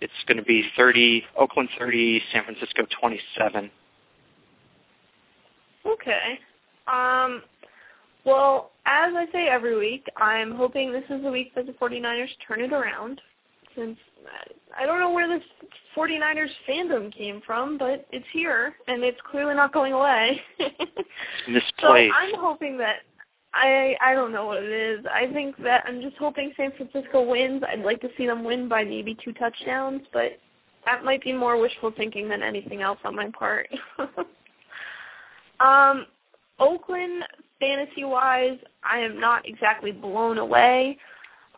It's going to be 30, Oakland 30, San Francisco 27. Okay. Um, well, as I say every week, I'm hoping this is the week that the 49ers turn it around since I don't know where this 49ers fandom came from, but it's here and it's clearly not going away. *laughs* So I'm hoping that I I don't know what it is. I think that I'm just hoping San Francisco wins. I'd like to see them win by maybe two touchdowns, but that might be more wishful thinking than anything else on my part. *laughs* um Oakland fantasy wise, I am not exactly blown away.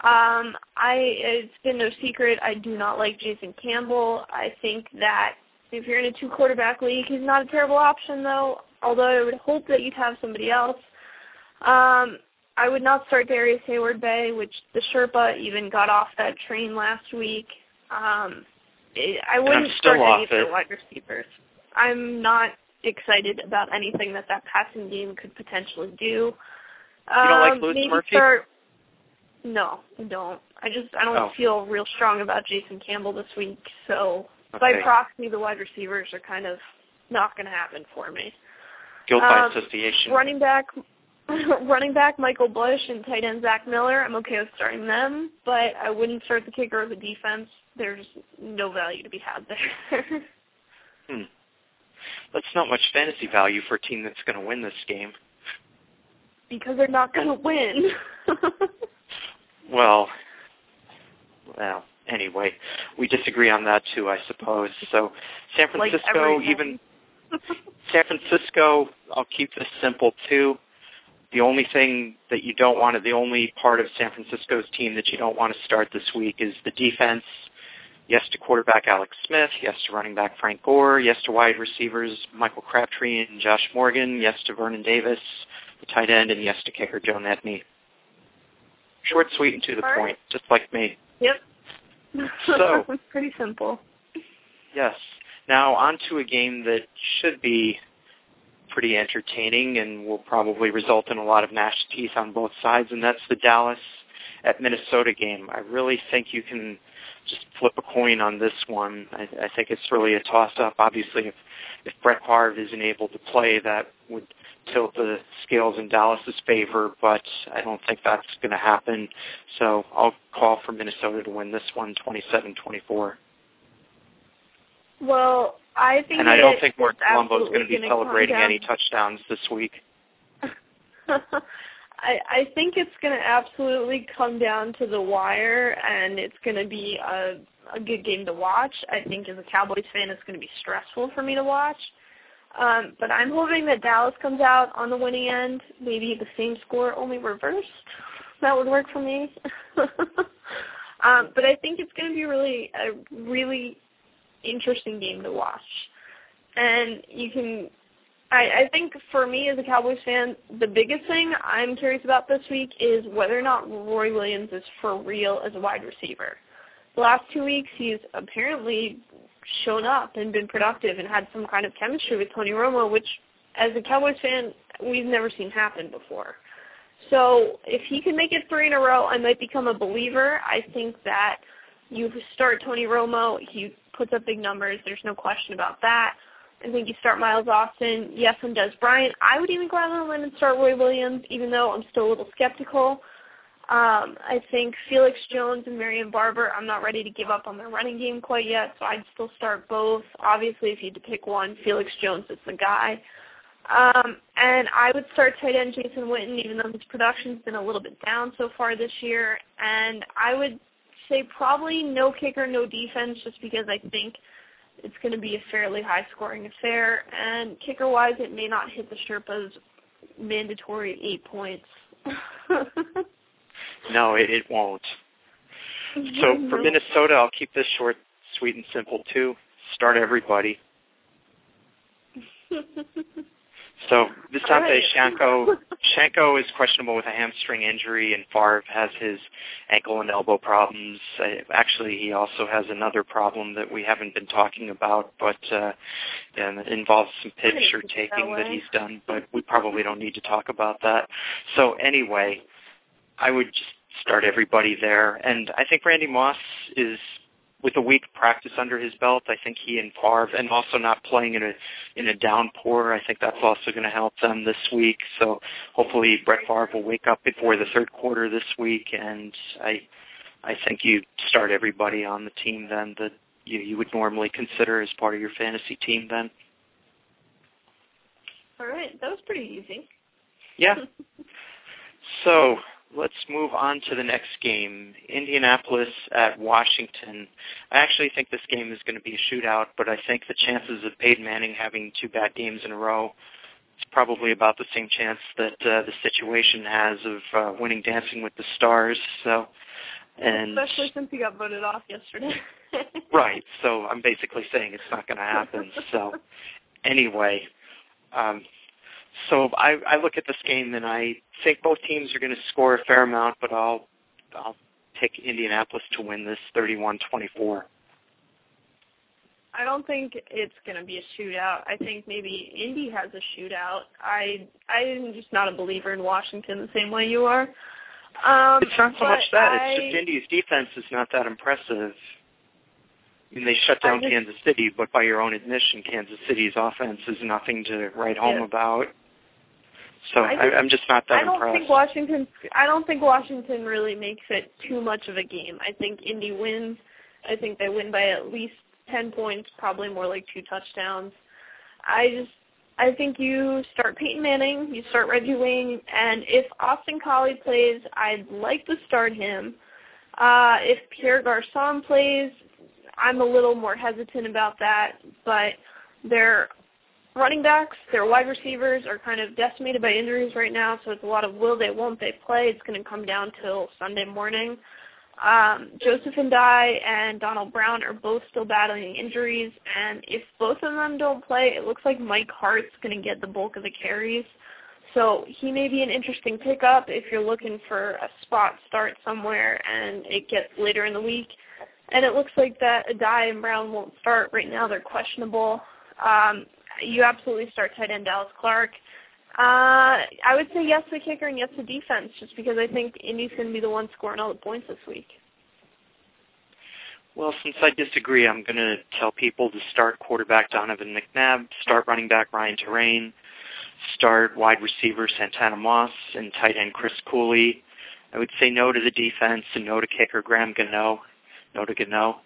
Um, I it's been no secret I do not like Jason Campbell. I think that if you're in a two quarterback league, he's not a terrible option though. Although I would hope that you'd have somebody else. Um, I would not start Darrius Heyward-Bey, which the Sherpa even got off that train last week. Um, it, I wouldn't start any of the wide receivers. I'm not excited about anything that that passing game could potentially do. You don't um, like Louis maybe Murphy? Start, no, I don't. I just I don't Oh. feel real strong about Jason Campbell this week. So by proxy, the wide receivers are kind of not going to happen for me. Guilt by um, association. Running back, *laughs* running back Michael Bush and tight end Zach Miller. I'm okay with starting them, but I wouldn't start the kicker or the defense. There's no value to be had there. *laughs* Hmm. That's not much fantasy value for a team that's going to win this game. because they're not going to win. *laughs* Well, well, anyway, we disagree on that too, I suppose. So San Francisco, everything. even San Francisco, I'll keep this simple too. The only thing that you don't want to, the only part of San Francisco's team that you don't want to start this week is the defense. Yes to quarterback Alex Smith. Yes to running back Frank Gore. Yes to wide receivers Michael Crabtree and Josh Morgan. Yes to Vernon Davis, the tight end, and yes to kicker Joe Nedney. Short, sweet, and to the All right. point, just like me. yep. So- *laughs* pretty simple. Yes. Now on to a game that should be pretty entertaining and will probably result in a lot of gnashed teeth on both sides, and that's the Dallas at Minnesota game. I really think you can just flip a coin on this one. I, I think it's really a toss-up. Obviously, if if Brett Favre isn't able to play, that would tilt the scales in Dallas's favor, but I don't think that's going to happen. So I'll call for Minnesota to win this one, 27-24. Well, I think and I don't think Marc Colombo is going to be celebrating any touchdowns this week. *laughs* I, I think it's going to absolutely come down to the wire, and it's going to be a, a good game to watch. I think as a Cowboys fan, it's going to be stressful for me to watch. Um, but I'm hoping that Dallas comes out on the winning end, maybe the same score, only reversed. That would work for me. *laughs* um, but I think it's going to be really a really interesting game to watch. And you can I, I think for me as a Cowboys fan, the biggest thing I'm curious about this week is whether or not Roy Williams is for real as a wide receiver. The last two weeks, he's apparently shown up and been productive and had some kind of chemistry with Tony Romo, which, as a Cowboys fan, we've never seen happen before. So if he can make it three in a row, I might become a believer. I think that you start Tony Romo, he puts up big numbers. There's no question about that. I think you start Miles Austin. Yes, and Dez Bryant. I would even go out on a limb and start Roy Williams, even though I'm still a little skeptical. Um, I think Felix Jones and Marion Barber, I'm not ready to give up on their running game quite yet, so I'd still start both. Obviously, if you had to pick one, Felix Jones is the guy. Um, and I would start tight end Jason Witten, even though his production's been a little bit down so far this year. And I would say probably no kicker, no defense, just because I think – it's going to be a fairly high-scoring affair. And kicker-wise, it may not hit the Sherpas' mandatory eight points. *laughs* no, it, it won't. So for Minnesota, I'll keep this short, sweet, and simple too. Start everybody. *laughs* So Visanthe right. Shiancoe, Shiancoe is questionable with a hamstring injury, and Favre has his ankle and elbow problems. Actually, he also has another problem that we haven't been talking about, but uh, and it involves some picture taking that, that he's done. But we probably don't need to talk about that. So anyway, I would just start everybody there, and I think Randy Moss is with a week practice under his belt, I think he and Favre, and also not playing in a in a downpour, I think that's also going to help them this week. So hopefully Brett Favre will wake up before the third quarter this week, and I I think you start everybody on the team then that you you would normally consider as part of your fantasy team then. All right, that was pretty easy. Yeah. *laughs* so let's move on to the next game, Indianapolis at Washington. I actually think this game is going to be a shootout, but I think the chances of Peyton Manning having two bad games in a row is probably about the same chance that uh, the situation has of uh, winning Dancing with the Stars. So, and especially since he got voted off yesterday. *laughs* right. So I'm basically saying it's not going to happen. So, anyway. Um, so I, I look at this game and I think both teams are going to score a fair amount, but I'll I'll pick Indianapolis to win this 31-24. I don't think it's going to be a shootout. I think maybe Indy has a shootout. I I'm just not a believer in Washington the same way you are. Um, it's not so much that. I, it's just Indy's defense is not that impressive. I mean, they shut down just, Kansas City, but by your own admission, Kansas City's offense is nothing to write home yeah. about. So I I'm just not that I don't impressed. think Washington. I don't think Washington really makes it too much of a game. I think Indy wins. I think they win by at least ten points, probably more like two touchdowns. I just I think you start Peyton Manning, you start Reggie Wayne, and if Austin Collie plays, I'd like to start him. Uh, if Pierre Garcon plays, I'm a little more hesitant about that, but they're running backs, their wide receivers are kind of decimated by injuries right now, so it's a lot of will they, won't they play. It's going to come down till Sunday morning. Um, Joseph Addai and Donald Brown are both still battling injuries, and if both of them don't play, it looks like Mike Hart's going to get the bulk of the carries. So he may be an interesting pickup if you're looking for a spot start somewhere and it gets later in the week. And it looks like that Addai and Brown won't start right now. They're questionable. Um, you absolutely start tight end Dallas Clark. Uh, I would say yes to kicker and yes to defense, just because I think Indy's going to be the one scoring all the points this week. Well, since I disagree, I'm going to tell people to start quarterback Donovan McNabb, start running back Ryan Torain, start wide receiver Santana Moss, and tight end Chris Cooley. I would say no to the defense and no to kicker Graham Gano, no to Gano.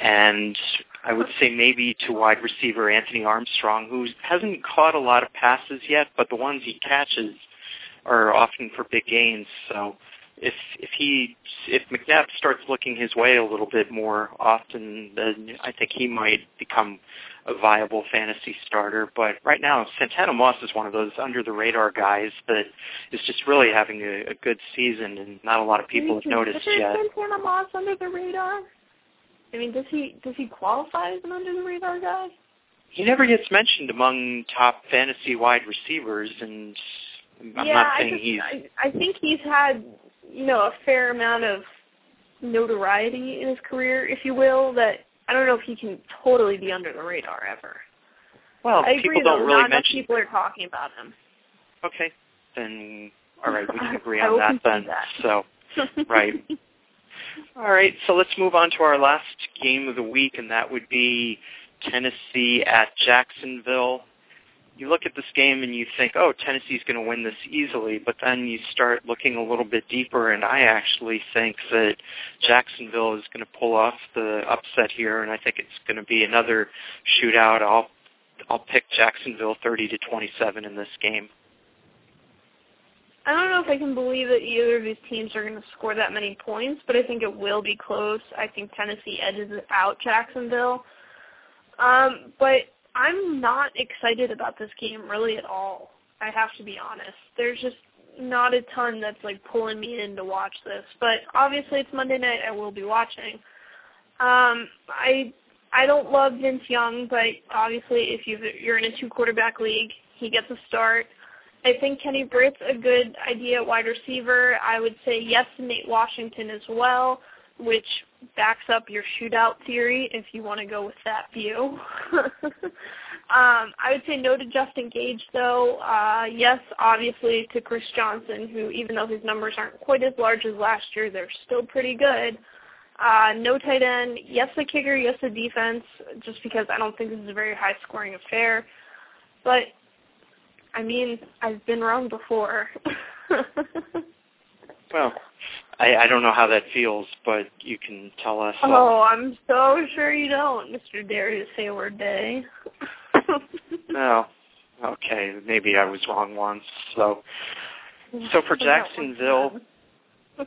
And I would say maybe to wide receiver Anthony Armstrong, who hasn't caught a lot of passes yet, but the ones he catches are often for big gains. So if if he if McNabb starts looking his way a little bit more often, then I think he might become a viable fantasy starter. But right now, Santana Moss is one of those under the radar guys that is just really having a, a good season, and not a lot of people have noticed yet. Santana Moss under the radar? I mean, does he does he qualify as an under the radar guy? He never gets mentioned among top fantasy wide receivers, and I'm yeah, not saying I just, he's. I, I think he's had you know a fair amount of notoriety in his career, if you will. That I don't know if he can totally be under the radar ever. Well, I people agree, don't though. really Not mention. people are talking about him. Okay, then all right, we can *laughs* agree on that then. that. So. Right. *laughs* All right, so let's move on to our last game of the week, and that would be Tennessee at Jacksonville. You look at this game and you think, oh, Tennessee's going to win this easily, but then you start looking a little bit deeper, and I actually think that Jacksonville is going to pull off the upset here, and I think it's going to be another shootout. I'll I'll pick Jacksonville 30 to 27 in this game. I don't know if I can believe that either of these teams are going to score that many points, but I think it will be close. I think Tennessee edges out Jacksonville. Um, but I'm not excited about this game really at all. I have to be honest. There's just not a ton that's like pulling me in to watch this. But obviously it's Monday night. I will be watching. Um, I I don't love Vince Young, but obviously if you you're in a two quarterback league, he gets a start. I think Kenny Britt's a good idea at wide receiver. I would say yes to Nate Washington as well, which backs up your shootout theory if you want to go with that view. *laughs* um, I would say no to Justin Gage though. Uh, yes, obviously to Chris Johnson, who even though his numbers aren't quite as large as last year, they're still pretty good. Uh, no tight end. Yes, the kicker. Yes, the defense. Just because I don't think this is a very high scoring affair. But I mean, I've been wrong before. *laughs* Well, I, I don't know how that feels, but you can tell us. oh, I'm so sure you don't, Mr. Darrius Heyward-Bey. *laughs* No. Okay, maybe I was wrong once. So, so for Jacksonville,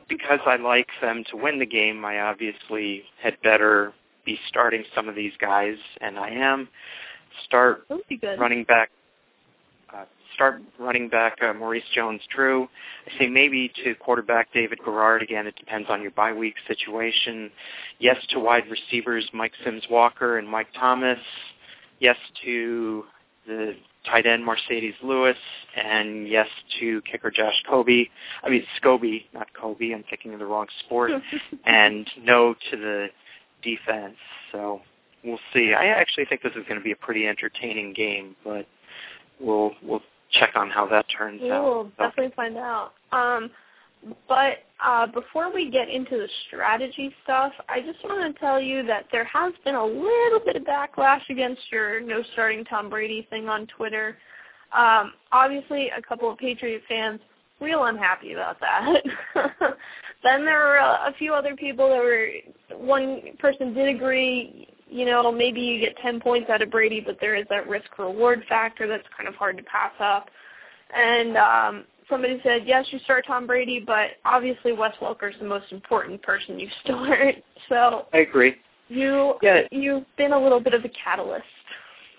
because I like them to win the game, I obviously had better be starting some of these guys, and I am. Start running back. Start running back uh, Maurice Jones-Drew. I say maybe to quarterback David Garrard again. It depends on your bye week situation. Yes to wide receivers Mike Sims Walker and Mike Thomas. Yes to the tight end Marcedes Lewis, and yes to kicker Josh Kobe. I mean Scobee, not Kobe. I'm thinking of the wrong sport. *laughs* and no to the defense. So we'll see. I actually think this is going to be a pretty entertaining game, but we'll we'll check on how that turns We out. will So- definitely find out. Um, but uh, before we get into the strategy stuff, I just want to tell you that there has been a little bit of backlash against your no starting Tom Brady thing on Twitter. Um, obviously, a couple of Patriot fans real unhappy about that. *laughs* then there were a, a few other people that were. One person did agree. You know, maybe you get 10 points out of Brady, but there is that risk reward factor that's kind of hard to pass up. And um, somebody said, yes, you start Tom Brady, but obviously Wes Welker's the most important person you start. *laughs* So I agree. you Yeah. you've been a little bit of a catalyst.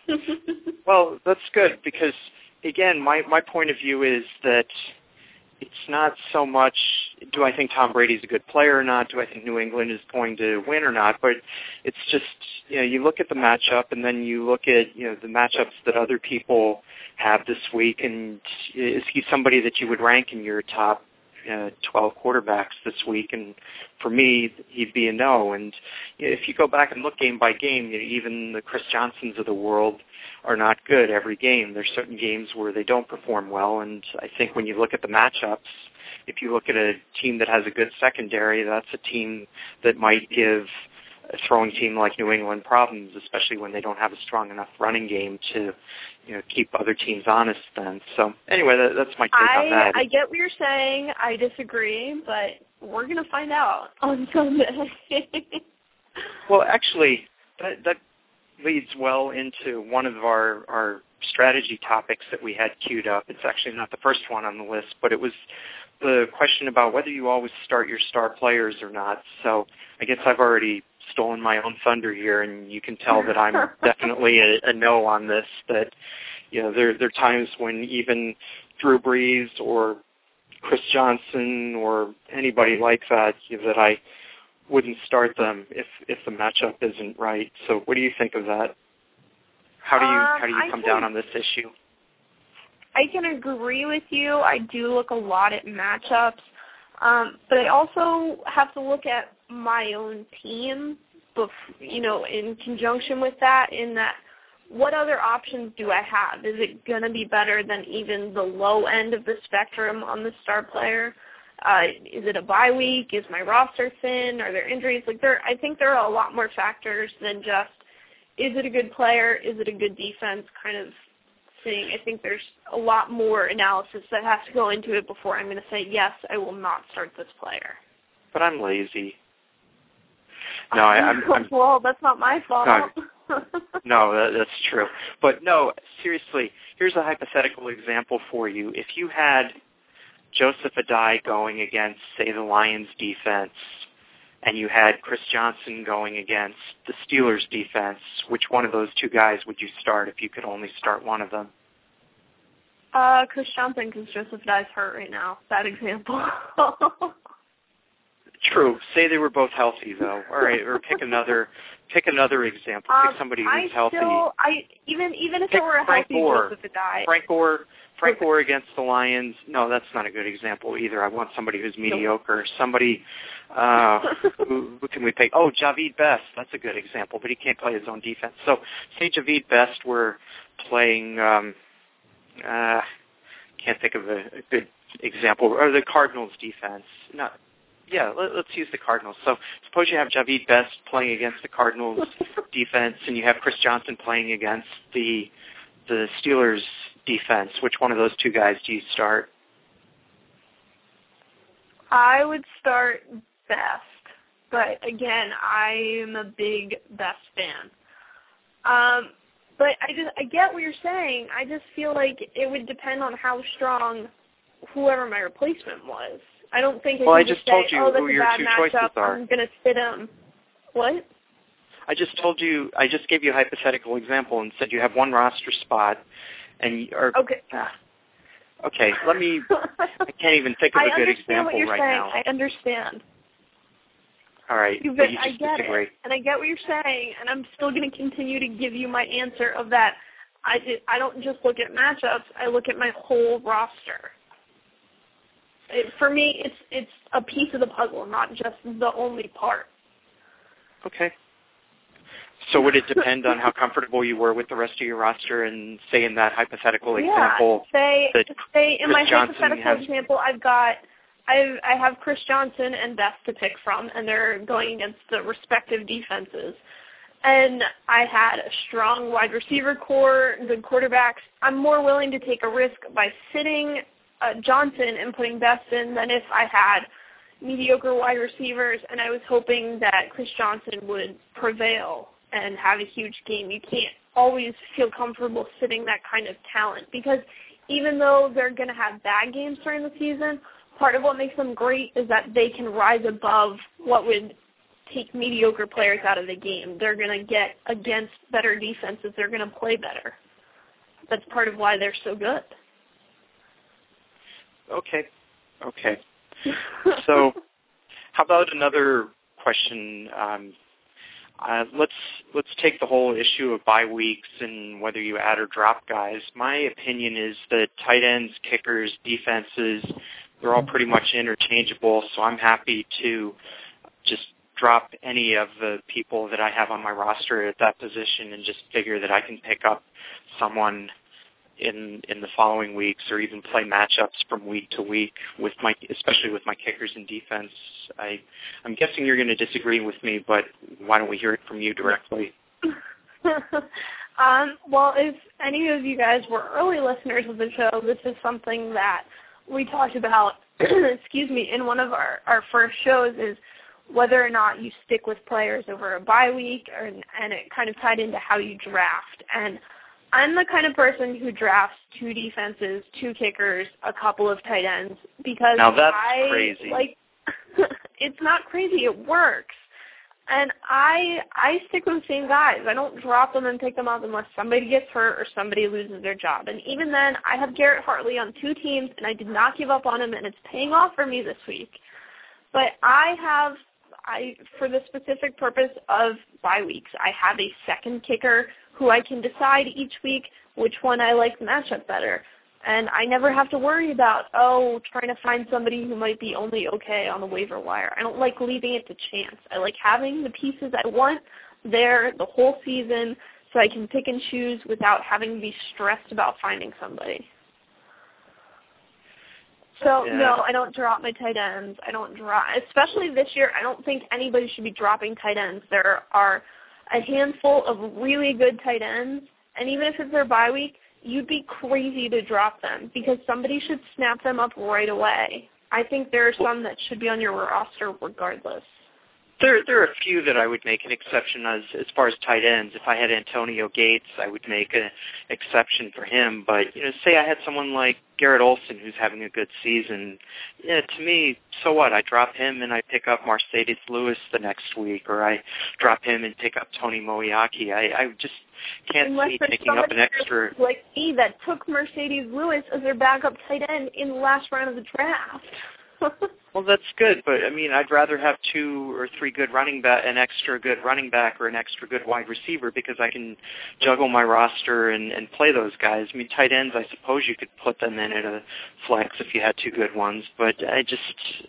*laughs* Well, that's good because again, my my point of view is that it's not so much do I think Tom Brady's a good player or not, do I think New England is going to win or not, but it's just you know, you look at the matchup and then you look at, you know, the matchups that other people have this week and is he somebody that you would rank in your top uh, 12 quarterbacks this week, and for me, he'd be a no. And if you go back and look game by game, you know, even the Chris Johnsons of the world are not good every game. There's certain games where they don't perform well, and I think when you look at the matchups, if you look at a team that has a good secondary, that's a team that might give a throwing team like New England problems, especially when they don't have a strong enough running game to, you know, keep other teams honest. Then, so anyway, that, that's my take I, on that. I get what you're saying. I disagree, but we're gonna find out *laughs* on Sunday. well, actually, that that leads well into one of our our strategy topics that we had queued up. It's actually not the first one on the list, but it was the question about whether you always start your star players or not. So I guess I've already stolen my own thunder here, and you can tell that I'm *laughs* definitely a, a no on this. That you know, there there are times when even Drew Brees or Chris Johnson or anybody like that you know, that I wouldn't start them if if the matchup isn't right. So what do you think of that? How do you um, how do you come down on this issue? I can agree with you. I do look a lot at matchups, um, but I also have to look at my own team, bef- you know, in conjunction with that. In that, what other options do I have? Is it going to be better than even the low end of the spectrum on the star player? Uh, is it a bye week? Is my roster thin? Are there injuries? Like there, I think there are a lot more factors than just is it a good player? Is it a good defense? Kind of thing. I think there's a lot more analysis that has to go into it before I'm going to say yes, I will not start this player. But I'm lazy. No, I, I'm, *laughs* I'm. well, that's not my fault. No, no that, that's true. But no, seriously, here's a hypothetical example for you. If you had Joseph Addai going against, say, the Lions defense, and you had Chris Johnson going against the Steelers defense, which one of those two guys would you start if you could only start one of them? Uh, Chris Johnson, because Joseph Addai's hurt right now. Bad example. *laughs* True. Say they were both healthy, though. All right, or pick another. Pick another example. Um, pick somebody who's I healthy. Still, I even even if Pick it were a Frank healthy Gore. Joseph Addai. Frank Gore. Frank Gore against the Lions. No, that's not a good example either. I want somebody who's mediocre. Somebody. Uh, *laughs* who, who can we pick? Oh, Jahvid Best. That's a good example, but he can't play his own defense. So, say Jahvid Best were playing. Um, uh, can't think of a, a good example. Or the Cardinals defense. Not yeah, let, us use the Cardinals. So suppose you have Jahvid Best playing against the Cardinals *laughs* defense, and you have Chris Johnson playing against the the Steelers defense. Which one of those two guys do you start? I would start Best, but again, I am a big Best fan. Um, but I just I get what you're saying. I just feel like it would depend on how strong whoever my replacement was. I don't think well, I just say, told you oh, who a your two choices are. I'm gonna sit him. What? I just told you. I just gave you a hypothetical example and said you have one roster spot, and are Okay. ah, okay. Let me. I *laughs* can't even think of a good understand example what you're right saying. now. I understand. All right, been, you I get disagree. it, and I get what you're saying, and I'm still going to continue to give you my answer of that. I I don't just look at matchups; I look at my whole roster. It, for me, it's it's a piece of the puzzle, not just the only part. Okay. So would it depend on how comfortable you were with the rest of your roster and say in that hypothetical example yeah, say that say in Chris my Johnson hypothetical has- example, I've got I I have Chris Johnson and Best to pick from, and they're going against the respective defenses. And I had a strong wide receiver corps, good quarterbacks. I'm more willing to take a risk by sitting uh, Johnson and putting Best in than if I had mediocre wide receivers and I was hoping that Chris Johnson would prevail and have a huge game. You can't always feel comfortable sitting that kind of talent because even though they're going to have bad games during the season, part of what makes them great is that they can rise above what would take mediocre players out of the game. They're going to get against better defenses. They're going to play better. That's part of why they're so good. Okay. Okay. *laughs* So how about another question? Um, uh, let's let's take the whole issue of bye weeks and whether you add or drop guys. My opinion is that tight ends, kickers, defenses, they're all pretty much interchangeable. So I'm happy to just drop any of the people that I have on my roster at that position and just figure that I can pick up someone in in the following weeks or even play matchups from week to week with my especially with my kickers and defense. I I'm guessing you're going to disagree with me, but why don't we hear it from you directly? *laughs* um, well, if any of you guys were early listeners of the show, this is something that we talked about. *clears throat* excuse me, in one of our our first shows is whether or not you stick with players over a bye week, or, and it kind of tied into how you draft. And I'm the kind of person who drafts two defenses, two kickers, a couple of tight ends because now that's I crazy. like. *laughs* it's not crazy. It works. And I I stick with the same guys. I don't drop them and pick them up unless somebody gets hurt or somebody loses their job. And even then, I have Garrett Hartley on two teams, and I did not give up on him, and it's paying off for me this week. But I have I for the specific purpose of bye weeks, I have a second kicker who I can decide each week which one I like the matchup better. And I never have to worry about, oh, trying to find somebody who might be only okay on the waiver wire. I don't like leaving it to chance. I like having the pieces I want there the whole season so I can pick and choose without having to be stressed about finding somebody. So Yeah. no, I don't drop my tight ends. I don't drop, especially this year. I don't think anybody should be dropping tight ends. There are a handful of really good tight ends, and even if it's their bye week, you'd be crazy to drop them because somebody should snap them up right away. I think there are some that should be on your roster regardless. There, there are a few that I would make an exception as as far as tight ends. If I had Antonio Gates, I would make an exception for him. But you know, say I had someone like Greg Olsen who's having a good season. Yeah, to me, so what? I drop him and I pick up Marcedes Lewis the next week, or I drop him and pick up Tony Moeaki. I, I just can't Unless see picking up an extra. like me that took Marcedes Lewis as their backup tight end in the last round of the draft. *laughs* Well, that's good, but I mean, I'd rather have two or three good running back, an extra good running back, or an extra good wide receiver because I can juggle my roster and and play those guys. I mean, tight ends, I suppose you could put them in at a flex if you had two good ones, but I just,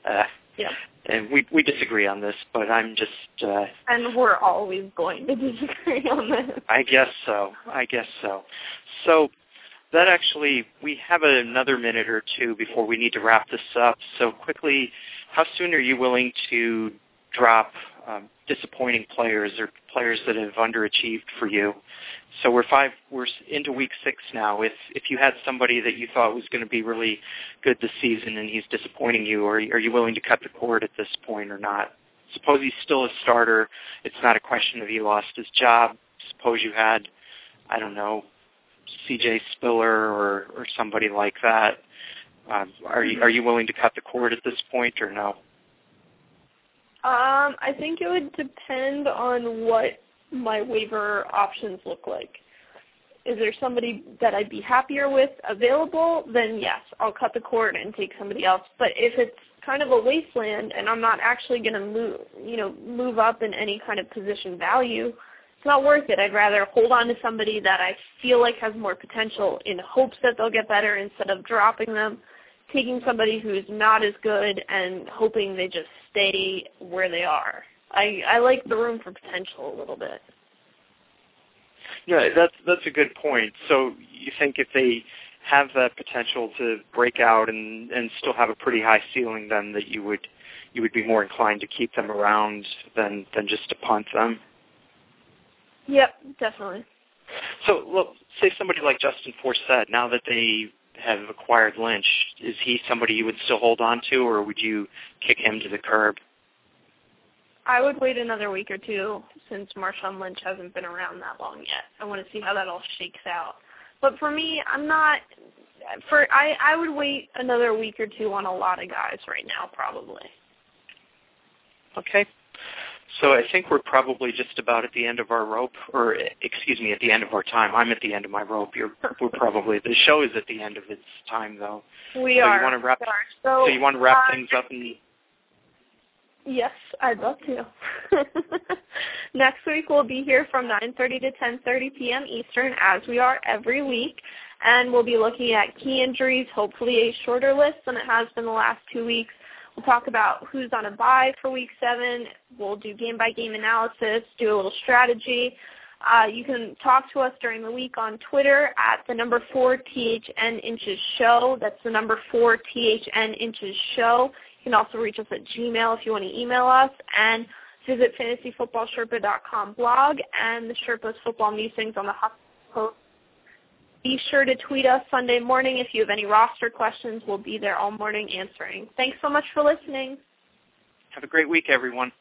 uh, yeah. and we we disagree on this, but I'm just, uh, And we're always going to disagree on this. I guess so. I guess so. So that actually, we have another minute or two before we need to wrap this up. So quickly, how soon are you willing to drop um, disappointing players or players that have underachieved for you? So we're five, we're into week six now. If if you had somebody that you thought was going to be really good this season and he's disappointing you, are are you willing to cut the cord at this point or not? Suppose he's still a starter. It's not a question of he lost his job. Suppose you had, I don't know, C.J. Spiller or or somebody like that. Um, are you are you willing to cut the cord at this point or no? Um, I think it would depend on what my waiver options look like. Is there somebody that I'd be happier with available? Then yes, I'll cut the cord and take somebody else. But if it's kind of a wasteland and I'm not actually going to move, you know, move up in any kind of position value, it's not worth it. I'd rather hold on to somebody that I feel like has more potential in hopes that they'll get better instead of dropping them, taking somebody who's not as good and hoping they just stay where they are. I I like the room for potential a little bit. Yeah, that's that's a good point. So you think if they have that potential to break out and and still have a pretty high ceiling, then that you would you would be more inclined to keep them around than than just to punt them. Yep, definitely. So, well, say somebody like Justin Forsett, now that they have acquired Lynch, is he somebody you would still hold on to, or would you kick him to the curb? I would wait another week or two since Marshawn Lynch hasn't been around that long yet. I want to see how that all shakes out. But for me, I'm not. For I, I would wait another week or two on a lot of guys right now, probably. Okay. So I think we're probably just about at the end of our rope, or excuse me, at the end of our time. I'm at the end of my rope. You're, we're *laughs* probably the show is at the end of its time, though. We so are. You want to wrap, we are. So, so you want to wrap uh, things up and Yes, I'd love to. *laughs* Next week we'll be here from 9:30 to 10:30 p.m. Eastern, as we are every week, and we'll be looking at key injuries. Hopefully, a shorter list than it has been the last two weeks. We'll talk about who's on a bye for week seven. We'll do game by game analysis, do a little strategy. Uh, you can talk to us during the week on Twitter at the number four THN inches show. That's the number four THN inches show. You can also reach us at Gmail if you want to email us and visit fantasyfootballsherpa.com blog and the Sherpa's football musings on the Post. Be sure to tweet us Sunday morning if you have any roster questions. We'll be there all morning answering. Thanks so much for listening. Have a great week, everyone.